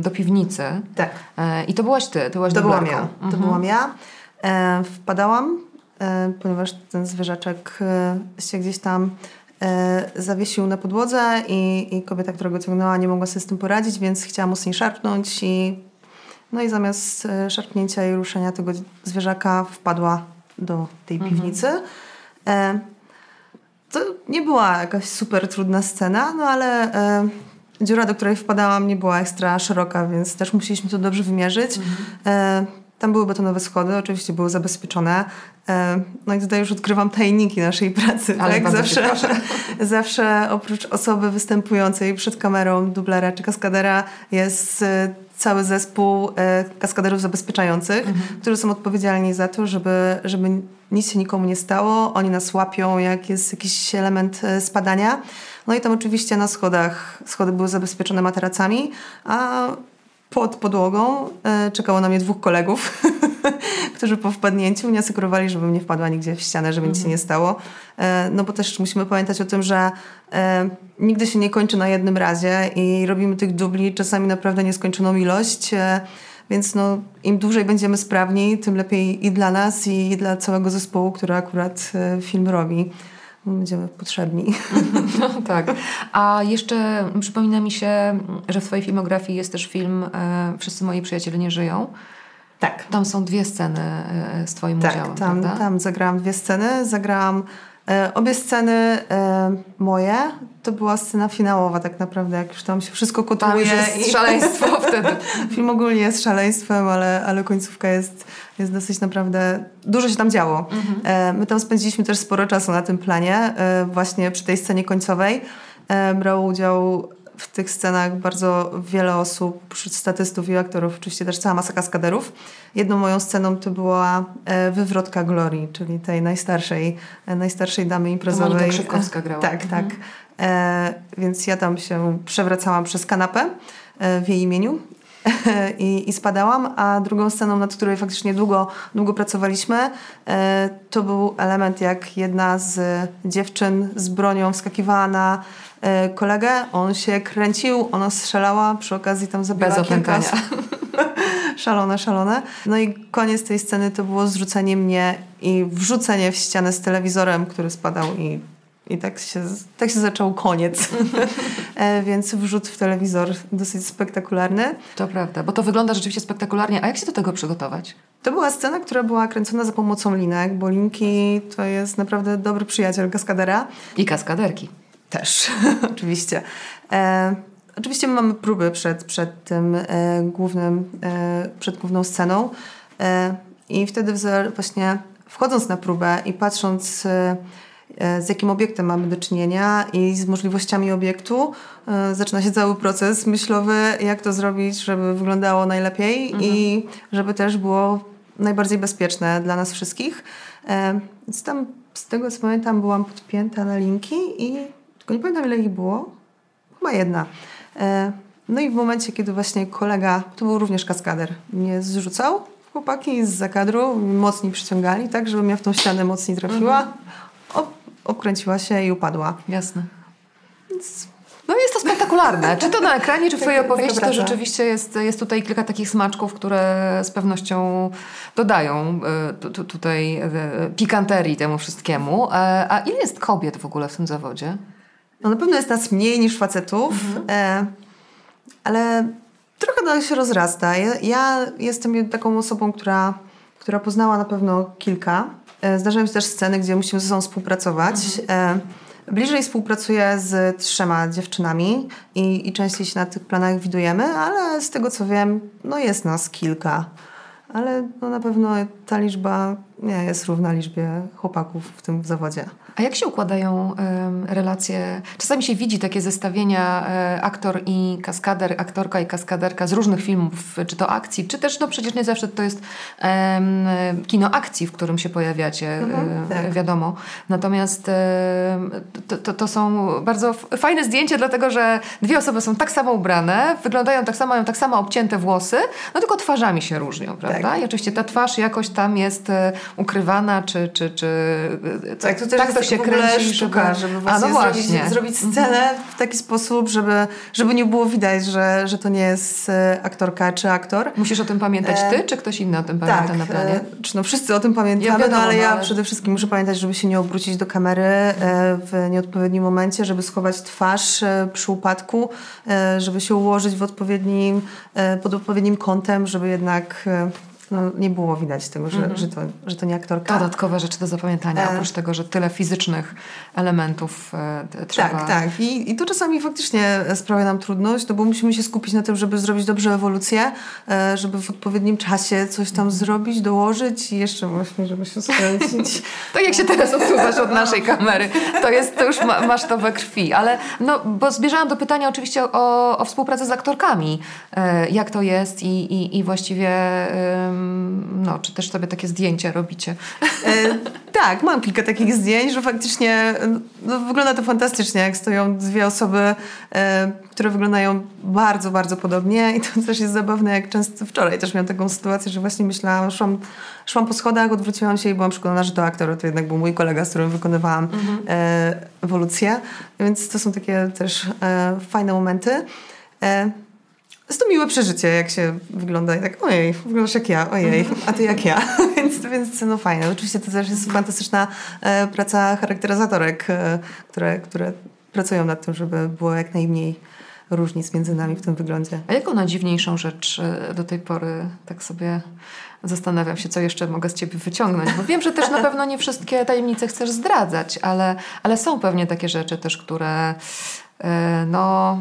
do piwnicy. Tak. I to byłaś ty, to byłaś To byłam ja. To mhm. byłam ja. E, wpadałam, e, ponieważ ten zwierzaczek e, się gdzieś tam zawiesił na podłodze i, i kobieta, która go ciągnęła, nie mogła sobie z tym poradzić, więc chciała mocniej szarpnąć i no i zamiast szarpnięcia i ruszenia tego zwierzaka wpadła do tej mhm. piwnicy. E, to nie była jakaś super trudna scena, no ale dziura, do której wpadałam, nie była ekstra szeroka, więc też musieliśmy to dobrze wymierzyć. Mhm. Tam były betonowe schody, oczywiście były zabezpieczone. E, no i tutaj już odkrywam tajniki naszej pracy. Ale tak? Zawsze, zawsze oprócz osoby występującej przed kamerą, dublera czy kaskadera jest e, cały zespół e, kaskaderów zabezpieczających, mhm. którzy są odpowiedzialni za to, żeby, żeby nic się nikomu nie stało. Oni nas łapią, jak jest jakiś element spadania. No i tam oczywiście na schodach, schody były zabezpieczone materacami, a pod podłogą e, czekało na mnie dwóch kolegów, którzy po wpadnięciu mnie asekurowali, żebym nie wpadła nigdzie w ścianę, żeby nic się mhm. nie stało. E, no bo też musimy pamiętać o tym, że e, nigdy się nie kończy na jednym razie i robimy tych dubli czasami naprawdę nieskończoną ilość. Więc no, im dłużej będziemy sprawni, tym lepiej i dla nas, i dla całego zespołu, który akurat film robi będziemy potrzebni. No tak. A jeszcze przypomina mi się, że w Twojej filmografii jest też film e, Wszyscy moi przyjaciele nie żyją. Tak. Tam są dwie sceny e, z Twoim tak, udziałem, tam, prawda? tam zagrałam dwie sceny. Zagrałam obie sceny e, moje. To była scena finałowa tak naprawdę, jak już tam się wszystko kotuje. Tam jest i... szaleństwo wtedy. Film ogólnie jest szaleństwem, ale, ale końcówka jest jest dosyć naprawdę, dużo się tam działo. Mhm. E, my tam spędziliśmy też sporo czasu na tym planie, e, właśnie przy tej scenie końcowej. E, brało udział w tych scenach bardzo wiele osób, wśród statystów i aktorów, oczywiście też cała masa kaskaderów. Jedną moją sceną to była wywrotka Glorii, czyli tej najstarszej, najstarszej damy imprezowej. Monika Krzywkowska grała. Tak, tak. mhm. tak. E, więc ja tam się przewracałam przez kanapę w jej imieniu i, i spadałam, a drugą sceną, nad której faktycznie długo, długo pracowaliśmy, e, to był element, jak jedna z dziewczyn z bronią wskakiwała na e, kolegę, on się kręcił, ona strzelała, przy okazji tam zabiła Bez kilka szalone, szalone. No i koniec tej sceny to było zrzucenie mnie i wrzucenie w ścianę z telewizorem, który spadał i i tak się, tak się zaczął koniec. e, więc wrzut w telewizor dosyć spektakularny. To prawda, bo to wygląda rzeczywiście spektakularnie. A jak się do tego przygotować? To była scena, która była kręcona za pomocą linek, bo linki to jest naprawdę dobry przyjaciel kaskadera. I kaskaderki. Też, oczywiście. E, oczywiście mamy próby przed, przed tym e, głównym, e, przed główną sceną. E, I wtedy właśnie wchodząc na próbę i patrząc e, E, z jakim obiektem mamy do czynienia i z możliwościami obiektu. Zaczyna się cały proces myślowy, jak to zrobić, żeby wyglądało najlepiej mhm. i żeby też było najbardziej bezpieczne dla nas wszystkich. Więc tam z tego co pamiętam byłam podpięta na linki i tylko nie pamiętam ile ich było. Chyba jedna. No i w momencie, kiedy właśnie kolega, to był również kaskader, mnie zrzucał, chłopaki z zakadru mocniej przyciągali, tak, żebym ja w tą ścianę mocniej trafiła. Mhm obkręciła się i upadła. Jasne. Więc... No jest to spektakularne. Czy to na ekranie, czy w Twojej opowieści, to rzeczywiście jest, jest tutaj kilka takich smaczków, które z pewnością dodają y, tutaj y, pikanterii temu wszystkiemu. E, a ile jest kobiet w ogóle w tym zawodzie? No na pewno jest nas mniej niż facetów, mhm. E, ale trochę to się rozrasta. Ja, ja jestem taką osobą, która, która poznała na pewno kilka E, zdarzają się też sceny, gdzie musimy ze sobą współpracować. Mhm. Bliżej współpracuję z trzema dziewczynami i, i częściej się na tych planach widujemy, ale z tego co wiem, no jest nas kilka. Ale no na pewno ta liczba nie jest równa liczbie chłopaków w tym zawodzie. A jak się układają relacje? Czasami się widzi takie zestawienia e, aktor i kaskader, aktorka i kaskaderka z różnych filmów, czy to akcji, czy też no przecież nie zawsze to jest kino akcji, w którym się pojawiacie, mhm, e, tak. wiadomo. Natomiast to, to, to, są bardzo fajne zdjęcia, dlatego że dwie osoby są tak samo ubrane, wyglądają tak samo, mają tak samo obcięte włosy, no tylko twarzami się różnią, prawda? Tak. I oczywiście ta twarz jakoś tam jest e, ukrywana, czy, czy, czy tak, to też tak to się kręci, sztuka, żeby, żeby A, no zrobić, zrobić mhm. scenę w taki sposób, żeby, żeby nie było widać, że, że to nie jest e, aktorka czy aktor. Musisz o tym pamiętać ty, e, czy ktoś inny o tym pamięta tak, na planie? Czy no wszyscy o tym pamiętamy, ja wiadomo, no, ale ja przede wszystkim muszę pamiętać, żeby się nie obrócić do kamery w nieodpowiednim momencie, żeby schować twarz przy upadku, żeby się ułożyć w odpowiednim, pod odpowiednim kątem, żeby jednak no, nie było widać tego, że, mm -hmm. że, to, że to nie aktorka. Dodatkowe rzeczy do zapamiętania, e... oprócz tego, że tyle fizycznych elementów e, trzeba... Tak, tak. I, I to czasami faktycznie sprawia nam trudność, no bo musimy się skupić na tym, żeby zrobić dobrze ewolucję, e, żeby w odpowiednim czasie coś tam zrobić, dołożyć i jeszcze właśnie, żeby się skręcić. to jak się teraz odsuwasz od naszej kamery, to jest, to już ma, masz to we krwi. Ale no, bo zbierzałam do pytania oczywiście o, o współpracę z aktorkami. E, jak to jest i, i, i właściwie no, czy też sobie takie zdjęcia robicie? E, tak, mam kilka takich zdjęć, że faktycznie no, wygląda to fantastycznie, jak stoją dwie osoby, e, które wyglądają bardzo, bardzo podobnie i to też jest zabawne, jak często wczoraj też miałam taką sytuację, że właśnie myślałam, szłam, szłam po schodach, odwróciłam się i byłam przekonana, że to aktor, to jednak był mój kolega, z którym wykonywałam mhm. e, ewolucję, więc to są takie też e, fajne momenty. Jest to miłe przeżycie, jak się wygląda i tak, ojej, wyglądasz jak ja, ojej, a ty jak ja. więc, więc no fajne. Oczywiście to też jest fantastyczna e, praca charakteryzatorek, e, które, które pracują nad tym, żeby było jak najmniej różnic między nami w tym wyglądzie. A jaką najdziwniejszą rzecz e, do tej pory tak sobie zastanawiam się, co jeszcze mogę z ciebie wyciągnąć, bo wiem, że też na pewno nie wszystkie tajemnice chcesz zdradzać, ale, ale są pewnie takie rzeczy też, które e, no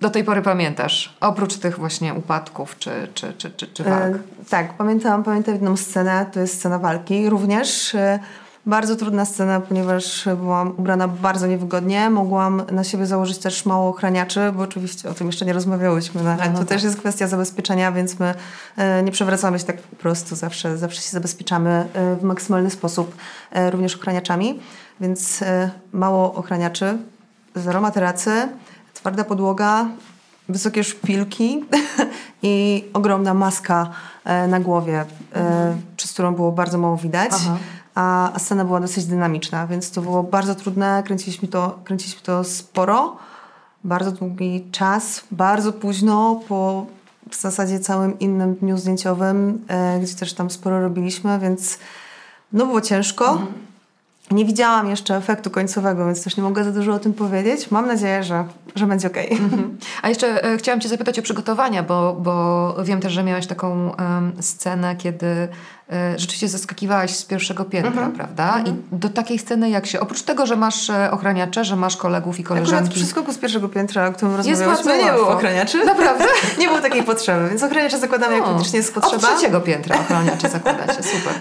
do tej pory pamiętasz? Oprócz tych właśnie upadków czy, czy, czy, czy, czy walk. E, tak, pamiętam, pamiętam jedną scenę, to jest scena walki. Również e, bardzo trudna scena, ponieważ byłam ubrana bardzo niewygodnie. Mogłam na siebie założyć też mało ochraniaczy, bo oczywiście o tym jeszcze nie rozmawiałyśmy. No, no to tak. też jest kwestia zabezpieczenia, więc my e, nie przewracamy się tak po prostu. Zawsze, zawsze się zabezpieczamy e, w maksymalny sposób, e, również ochraniaczami. Więc e, mało ochraniaczy, zero materacy, twarda podłoga, wysokie szpilki i ogromna maska e, na głowie, mhm. przez którą było bardzo mało widać. A, a scena była dosyć dynamiczna, więc to było bardzo trudne. Kręciliśmy to, kręciliśmy to sporo, bardzo długi czas, bardzo późno, po w zasadzie całym innym dniu zdjęciowym, e, gdzie też tam sporo robiliśmy, więc no było ciężko. Mhm. Nie widziałam jeszcze efektu końcowego, więc też nie mogę za dużo o tym powiedzieć. Mam nadzieję, że, że będzie ok. Mhm. A jeszcze e, chciałam Cię zapytać o przygotowania, bo, bo wiem też, że miałaś taką um, scenę, kiedy E, rzeczywiście zaskakiwałaś z pierwszego piętra, mhm. prawda? I mhm. do takiej sceny jak się, oprócz tego, że masz e, ochraniacze, że masz kolegów i koleżanki. Akurat przy skoku z pierwszego piętra, o którym rozmawiałyśmy, nie było ochraniaczy. Naprawdę? nie było takiej potrzeby, więc ochraniacze zakładamy, jak faktycznie jest potrzeba. Od trzeciego piętra ochraniacze zakładacie, super.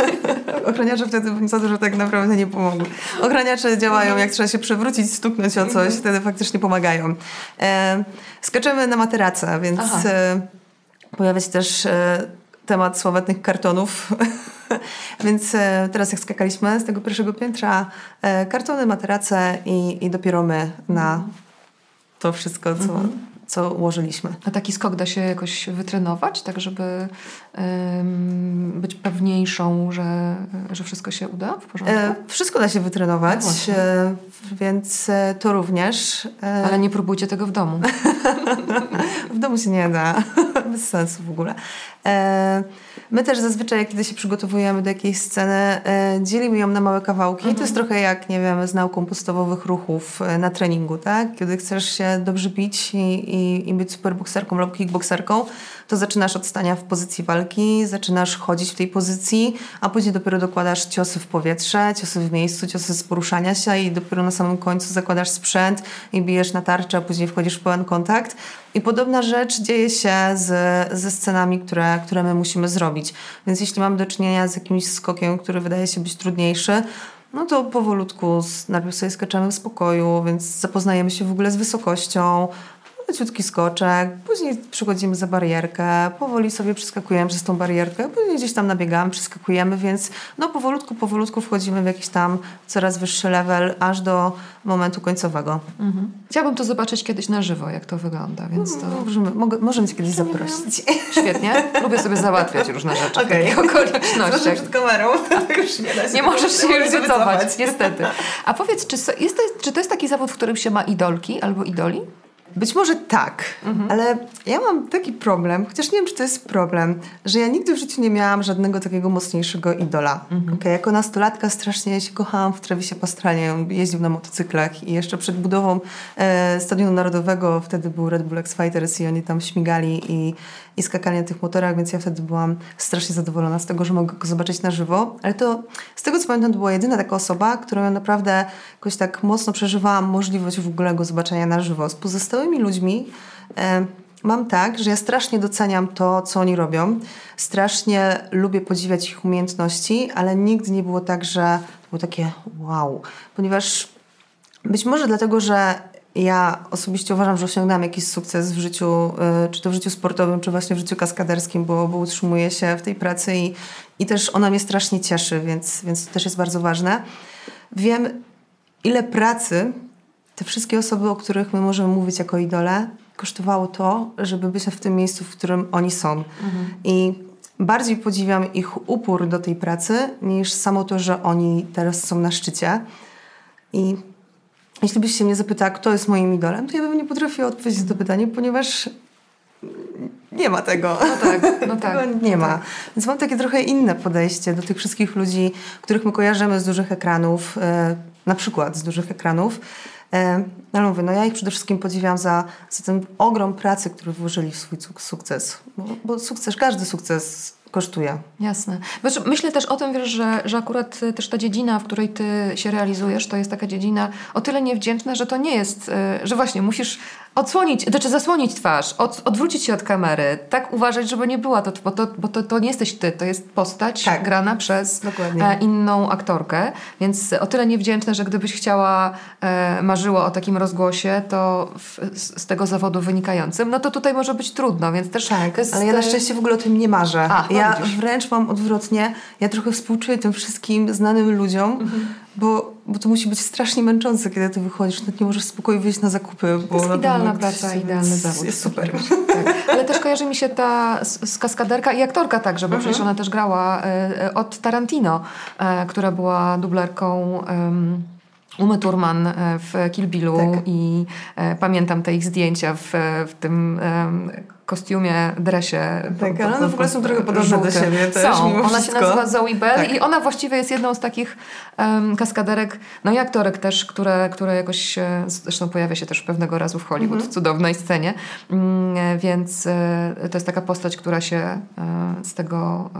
ochraniacze wtedy za dużo tak naprawdę nie pomogły. Ochraniacze działają, jak trzeba się przewrócić, stuknąć o coś, mhm. wtedy faktycznie pomagają. E, skaczemy na materace, więc e, pojawia się też... E, temat sławetnych kartonów. Więc e, teraz jak skakaliśmy z tego pierwszego piętra, e, kartony, materace i, i dopiero my na to wszystko, co, mhm. co ułożyliśmy. A taki skok da się jakoś wytrenować, tak żeby um, być pewniejszą, że, że wszystko się uda w porządku? E, wszystko da się wytrenować, no e, więc e, to również. E, Ale nie próbujcie tego w domu. w domu się nie da. Bez sensu w ogóle. E, my też zazwyczaj, kiedy się przygotowujemy do jakiejś sceny, e, dzielimy ją na małe kawałki. Mhm. To jest trochę jak, nie wiem, z nauką podstawowych ruchów e, na treningu, tak? Kiedy chcesz się dobrze bić i, i, i być superbokserką lub kickbokserką, to zaczynasz od stania w pozycji walki, zaczynasz chodzić w tej pozycji, a później dopiero dokładasz ciosy w powietrze, ciosy w miejscu, ciosy z poruszania się i dopiero na samym końcu zakładasz sprzęt i bijesz na tarczę, a później wchodzisz w pełen kontakt. I podobna rzecz dzieje się z, ze scenami, które które, my musimy zrobić. Więc jeśli mam do czynienia z jakimś skokiem, który wydaje się być trudniejszy, no to powolutku najpierw sobie skaczemy w spokoju, więc zapoznajemy się w ogóle z wysokością, leciutki skoczek, później przychodzimy za barierkę, powoli sobie przeskakujemy przez tą barierkę, później gdzieś tam nabiegamy, przeskakujemy, więc no powolutku, powolutku wchodzimy w jakiś tam coraz wyższy level, aż do momentu końcowego. Mhm. Chciałabym to zobaczyć kiedyś na żywo, jak to wygląda, więc to... Możemy, mogę, możemy Cię kiedyś zaprosić. Świetnie. Lubię sobie załatwiać różne rzeczy okay. w okolicznościach. przed kamerą, to już nie da się. Nie możesz się już wycofać, niestety. A powiedz, czy, jest to, czy to jest taki zawód, w którym się ma idolki albo idoli? Być może tak, mhm. ale ja mam taki problem, chociaż nie wiem, czy to jest problem, że ja nigdy w życiu nie miałam żadnego takiego mocniejszego idola. Mhm. Okay, jako nastolatka strasznie się kochałam w Travisie Pastranie. On jeździł na motocyklach i jeszcze przed budową e, Stadionu Narodowego wtedy był Red Bull X Fighters i oni tam śmigali i i skakanie na tych motorach, więc ja wtedy byłam strasznie zadowolona z tego, że mogę go zobaczyć na żywo. Ale to z tego co pamiętam, to była jedyna taka osoba, którą ja naprawdę jakoś tak mocno przeżywałam możliwość w ogóle go zobaczenia na żywo. Z pozostałymi ludźmi e, mam tak, że ja strasznie doceniam to, co oni robią. Strasznie lubię podziwiać ich umiejętności, ale nigdy nie było tak, że było takie wow. Ponieważ być może dlatego, że ja osobiście uważam, że osiągnęłam jakiś sukces w życiu, y, czy to w życiu sportowym, czy właśnie w życiu kaskaderskim, bo, bo utrzymuję się w tej pracy i, i też ona mnie strasznie cieszy, więc, więc to też jest bardzo ważne. Wiem, ile pracy te wszystkie osoby, o których my możemy mówić jako idole, kosztowało to, żeby być w tym miejscu, w którym oni są. Mhm. I bardziej podziwiam ich upór do tej pracy, niż samo to, że oni teraz są na szczycie. I jeśli byś się mnie zapytała, kto jest moim idolem, to ja bym nie potrafiła odpowiedzieć na to pytanie, ponieważ nie ma tego. No tak, no tak. Tego nie ma. Tak. Więc mam takie trochę inne podejście do tych wszystkich ludzi, których my kojarzymy z dużych ekranów, e, na przykład z dużych ekranów. E, ale mówię, no ja ich przede wszystkim podziwiam za, za ten ogrom pracy, który włożyli w swój sukces. Bo, bo sukces, każdy sukces kosztuje. Jasne. Myślę też o tym, wiesz, że, że akurat też ta dziedzina, w której ty się realizujesz, to jest taka dziedzina o tyle niewdzięczna, że to nie jest, e, że właśnie musisz odsłonić, znaczy zasłonić twarz, od, odwrócić się od kamery, tak uważać, żeby nie była to, bo to, bo to, to nie jesteś ty, to jest postać tak. grana przez e, inną aktorkę, więc o tyle niewdzięczne, że gdybyś chciała, e, marzyła o takim rozgłosie, to w, z, z, tego zawodu wynikającym, no to tutaj może być trudno, więc też... Tak, jest, ale ja na szczęście w ogóle o tym nie marzę. A, no ja widzisz. wręcz mam odwrotnie, ja trochę współczuję tym wszystkim znanym ludziom, mhm bo, bo to musi być strasznie męczące, kiedy ty wychodzisz, nawet nie możesz spokojnie wyjść na zakupy. Bo to jest idealna praca, idealny zawód. Jest super. Tak. Ale też kojarzy mi się ta z kaskaderka i aktorka także, bo mhm. przecież ona też grała e, od Tarantino, e, która była dublerką... Uma Thurman e, w Kill Billu tak. i e, pamiętam te ich zdjęcia w, w tym e, kostiumie, dresie. Tak, ale one w ogóle są trochę podobne do siebie też, są. Ona wszystko. się nazywa Zoe Bell tak. i ona właściwie jest jedną z takich um, kaskaderek, no i aktorek też, które, które jakoś, zresztą pojawia się też pewnego razu w Hollywood, mm -hmm. w cudownej scenie, mm, więc e, to jest taka postać, która się e, z tego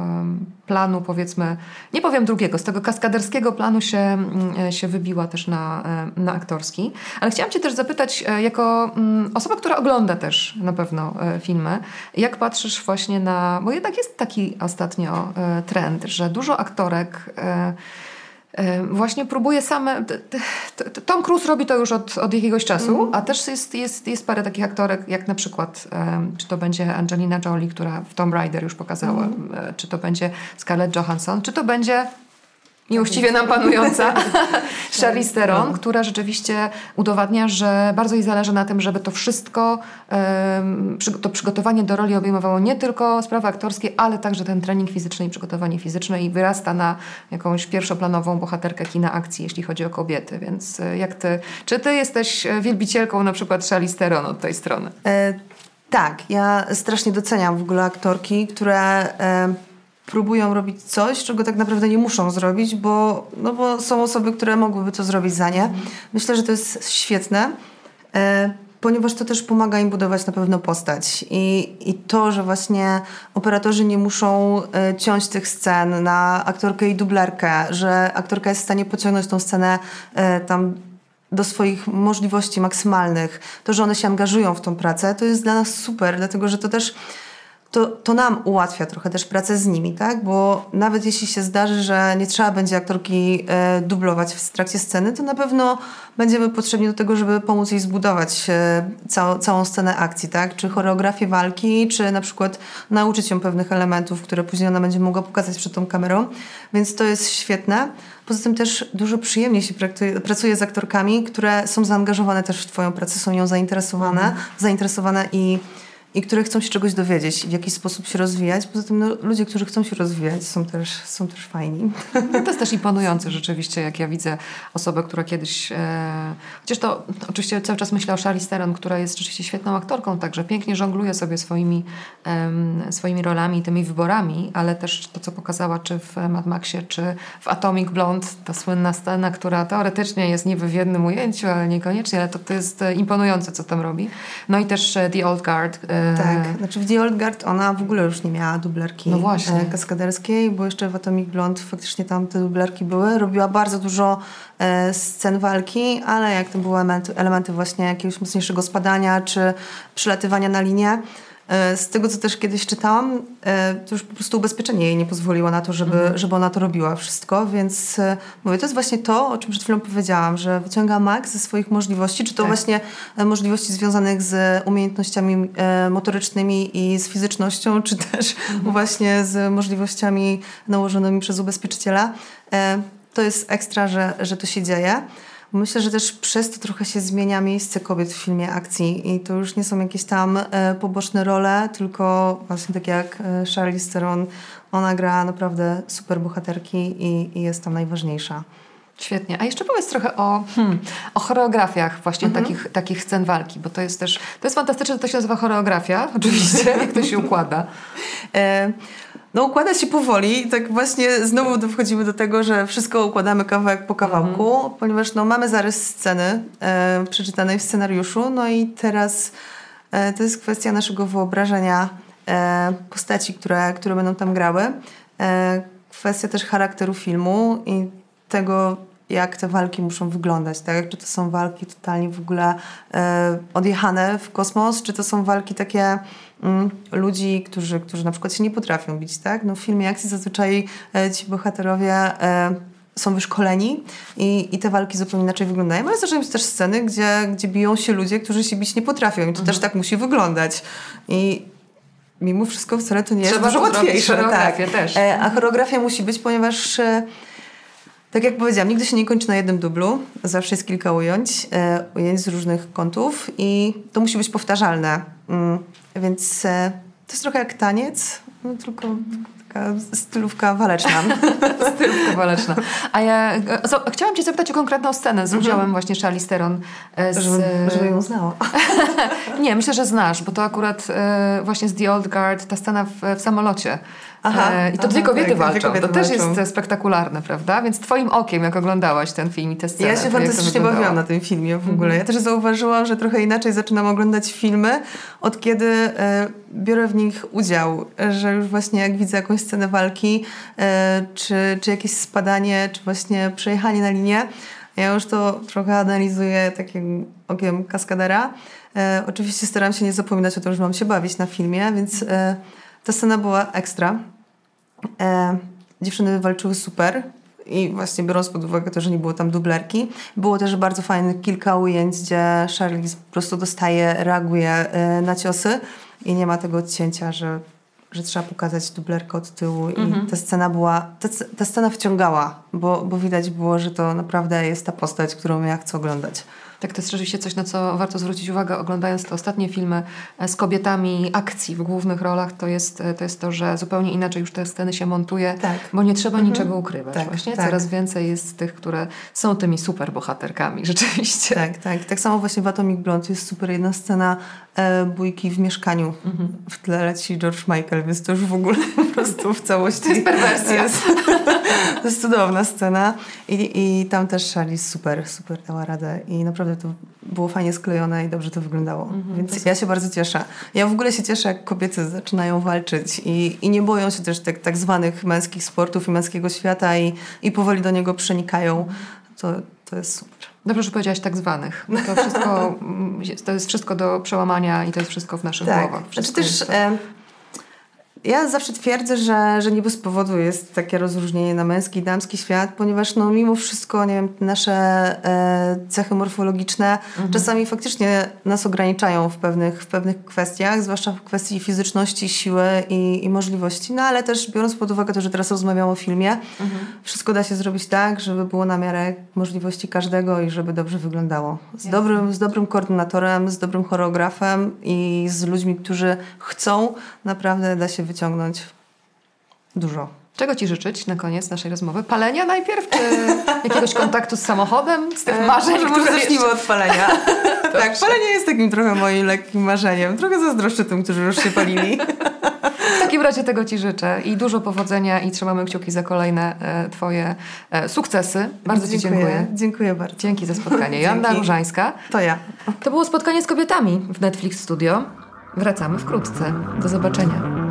planu powiedzmy, nie powiem drugiego, z tego kaskaderskiego planu się, mm, e, się wybiła też na, na aktorski. Ale chciałam Cię też zapytać, jako mm, osoba, która ogląda też na pewno film filmy. Jak patrzysz właśnie na, bo jednak jest taki ostatnio e, trend, że dużo aktorek e, e, właśnie próbuje same. Tom Cruise robi to już od, od jakiegoś czasu, mm. a też jest, jest, jest parę takich aktorek, jak na przykład, czy to będzie Angelina Jolie, która w Tomb Raider już pokazała, mm. czy to będzie Scarlett Johansson, czy to będzie nieuczciwie nam panująca Charlize Theron, która rzeczywiście udowadnia, że bardzo jej zależy na tym, żeby to wszystko, to przygotowanie do roli obejmowało nie tylko sprawy aktorskie, ale także ten trening fizyczny i przygotowanie fizyczne i wyrasta na jakąś pierwszoplanową bohaterkę kina akcji, jeśli chodzi o kobiety. Więc e, jak ty, czy ty jesteś e, wielbicielką na przykład Charlize Theron od tej strony? E, tak, ja strasznie doceniam w ogóle aktorki, które... E, próbują robić coś, czego tak naprawdę nie muszą zrobić, bo, no bo są osoby, które mogłyby to zrobić za nie. Myślę, że to jest świetne, e, ponieważ to też pomaga im budować na pewno postać. I, I to, że właśnie operatorzy nie muszą e, ciąć tych scen na aktorkę i dublerkę, że aktorka jest w stanie pociągnąć tą scenę e, tam do swoich możliwości maksymalnych, to, że one się angażują w tą pracę, to jest dla nas super, dlatego że to też to, to nam ułatwia trochę też pracę z nimi, tak? Bo nawet jeśli się zdarzy, że nie trzeba będzie aktorki e, dublować w trakcie sceny, to na pewno będziemy potrzebni do tego, żeby pomóc jej zbudować e, całą, całą scenę akcji, tak? Czy choreografię walki, czy na przykład nauczyć ją pewnych elementów, które później ona będzie mogła pokazać przed tą kamerą. Więc to jest świetne. Poza tym też dużo przyjemniej się pracuje z aktorkami, które są zaangażowane też w Twoją pracę, są nią zainteresowane, mhm. zainteresowane i i które chcą się czegoś dowiedzieć w jakiś sposób się rozwijać. Poza tym no, ludzie, którzy chcą się rozwijać są też, są też fajni. To jest też imponujące rzeczywiście, jak ja widzę osobę, która kiedyś... E, chociaż to oczywiście cały czas myślę o Charlize Theron, która jest rzeczywiście świetną aktorką, także pięknie żongluje sobie swoimi, e, swoimi rolami, tymi wyborami, ale też to, co pokazała czy w Mad Maxie, czy w Atomic Blonde, ta słynna scena, która teoretycznie jest niby w jednym ujęciu, ale niekoniecznie, ale to, to jest imponujące, co tam robi. No i też e, The Old Guard, e, tak, znaczy w The Old Guard ona w ogóle już nie miała dublerki no właśnie. E, kaskaderskiej, bo jeszcze w Atomic Blonde faktycznie tam te dublerki były. Robiła bardzo dużo e, scen walki, ale jak to były elementy, elementy właśnie jakiegoś mocniejszego spadania czy przylatywania na linię, E, z tego, co też kiedyś czytałam, e, to już po prostu ubezpieczenie jej nie pozwoliło na to, żeby, mhm. żeby ona to robiła wszystko, więc e, mówię, to jest właśnie to, o czym przed chwilą powiedziałam, że wyciąga maks ze swoich możliwości, czy to tak. właśnie możliwości związanych z umiejętnościami motorycznymi i z fizycznością, czy też mhm. właśnie z możliwościami nałożonymi przez ubezpieczyciela. To jest ekstra, że, że to się dzieje. Myślę, że też przez to trochę się zmienia miejsce kobiet w filmie akcji i to już nie są jakieś tam e, poboczne role, tylko właśnie tak jak e, Charlize Theron, ona gra naprawdę super bohaterki i, i jest tam najważniejsza. Świetnie. A jeszcze powiedz trochę o, hmm, o choreografiach właśnie mhm. takich, takich scen walki, bo to jest też, to jest fantastyczne, że to się nazywa choreografia, oczywiście, jak to się układa. No układa się powoli. Tak właśnie znowu dochodzimy do tego, że wszystko układamy kawałek po kawałku, mhm. ponieważ no, mamy zarys sceny e, przeczytanej w scenariuszu, no i teraz e, to jest kwestia naszego wyobrażenia e, postaci, które, które będą tam grały. E, kwestia też charakteru filmu i tego, jak te walki muszą wyglądać, tak? Czy to są walki totalnie w ogóle e, odjechane w kosmos, czy to są walki takie ludzi, którzy, którzy na przykład się nie potrafią bić, tak? No w filmie akcji zazwyczaj e, ci bohaterowie e, są wyszkoleni i, i te walki zupełnie inaczej wyglądają, ale zdarzają się też sceny, gdzie, gdzie biją się ludzie, którzy się bić nie potrafią i to mhm. też tak musi wyglądać. I mimo wszystko wcale to nie Trzeba jest dużo łatwiejsze. Tak. Też. E, a choreografia musi być, ponieważ tak jak powiedziałam, nigdy się nie kończy na jednym dublu. Zawsze jest kilka ujęć, e, ujęć z różnych kątów i to musi być powtarzalne. Mm, więc e, to jest trochę jak taniec, no, tylko taka stylówka waleczna. stylówka waleczna. A ja so, chciałam cię zapytać o konkretną scenę z mhm. udziałem właśnie Charlize Theron. E, z, żeby, żeby ją znała. nie, myślę, że znasz, bo to akurat e, właśnie z The Old Guard, ta scena w, w samolocie. Aha, e, I to aha, dwie kobiety tak, walczą. Kobiety to też walczą. jest spektakularne, prawda? Więc twoim okiem, jak oglądałaś ten film i tę scenę. Ja się fantastycznie bawiłam na tym filmie w ogóle. Ja też zauważyłam, że trochę inaczej zaczynam oglądać filmy, od kiedy e, biorę w nich udział. Że już właśnie jak widzę jakąś scenę walki, e, czy, czy jakieś spadanie, czy właśnie przejechanie na linię, ja już to trochę analizuję takim okiem kaskadera. E, oczywiście staram się nie zapominać o tym, że mam się bawić na filmie, więc e, ta scena była ekstra. E, dziewczyny walczyły super i właśnie biorąc pod uwagę to, że nie było tam dublerki, było też bardzo fajnych kilka ujęć, gdzie Charlize po prostu dostaje, reaguje e, na ciosy i nie ma tego odcięcia, że, że trzeba pokazać dublerkę od tyłu i mhm. ta scena była, ta, ta scena wciągała, bo, bo widać było, że to naprawdę jest ta postać, którą ja chcę oglądać. Tak, to jest rzeczywiście coś, na co warto zwrócić uwagę, oglądając te ostatnie filmy e, z kobietami akcji w głównych rolach, to jest to, jest to że zupełnie inaczej już te sceny się montuje, tak. bo nie trzeba mhm. niczego ukrywać. Tak, Właśnie tak. coraz więcej jest tych, które są tymi super bohaterkami, rzeczywiście. Tak, tak. Tak samo właśnie w Atomic Blonde jest super jedna scena e, bójki w mieszkaniu. Mhm. W tle leci George Michael, więc to już w ogóle po prostu w całości... To jest perwersja. to jest cudowna scena i, i tam też Charlie super, super dała radę i naprawdę naprawdę to było fajnie sklejone i dobrze to wyglądało. Mhm, Więc to ja się bardzo cieszę. Ja w ogóle się cieszę, jak kobiety zaczynają walczyć i, i nie boją się też tak, tak zwanych męskich sportów i męskiego świata i, i powoli do niego przenikają. To, to jest super. Dobrze, że powiedziałaś tak zwanych. To wszystko, to jest wszystko do przełamania i to jest wszystko w naszych tak. głowach. Znaczy też... Ja zawsze twierdzę, że, że nie bez powodu jest takie rozróżnienie na męski i damski świat, ponieważ no, mimo wszystko, nie wiem, nasze e, cechy morfologiczne mhm. czasami faktycznie nas ograniczają w pewnych, w pewnych kwestiach, zwłaszcza w kwestii fizyczności, siły i, i możliwości. No ale też biorąc pod uwagę to, że teraz rozmawiamy o filmie, mhm. wszystko da się zrobić tak, żeby było na miarę możliwości każdego i żeby dobrze wyglądało. Z, dobrym, z dobrym koordynatorem, z dobrym choreografem i z ludźmi, którzy chcą, naprawdę da się wyciągnąć dużo. Czego Ci życzyć na koniec naszej rozmowy? Palenia najpierw, czy jakiegoś kontaktu z samochodem, z tych e, marzeń? Może, może zacznijmy od palenia. tak, palenie jest takim trochę moim lekkim marzeniem. Trochę zazdroszczę tym, którzy już się palili. W takim razie tego Ci życzę i dużo powodzenia i trzymamy kciuki za kolejne e, Twoje e, sukcesy. Bardzo dziękuję. Ci dziękuję. Dziękuję bardzo. Dzięki za spotkanie. Joanna Różańska. To ja. To było spotkanie z kobietami w Netflix Studio. Wracamy wkrótce. Do zobaczenia.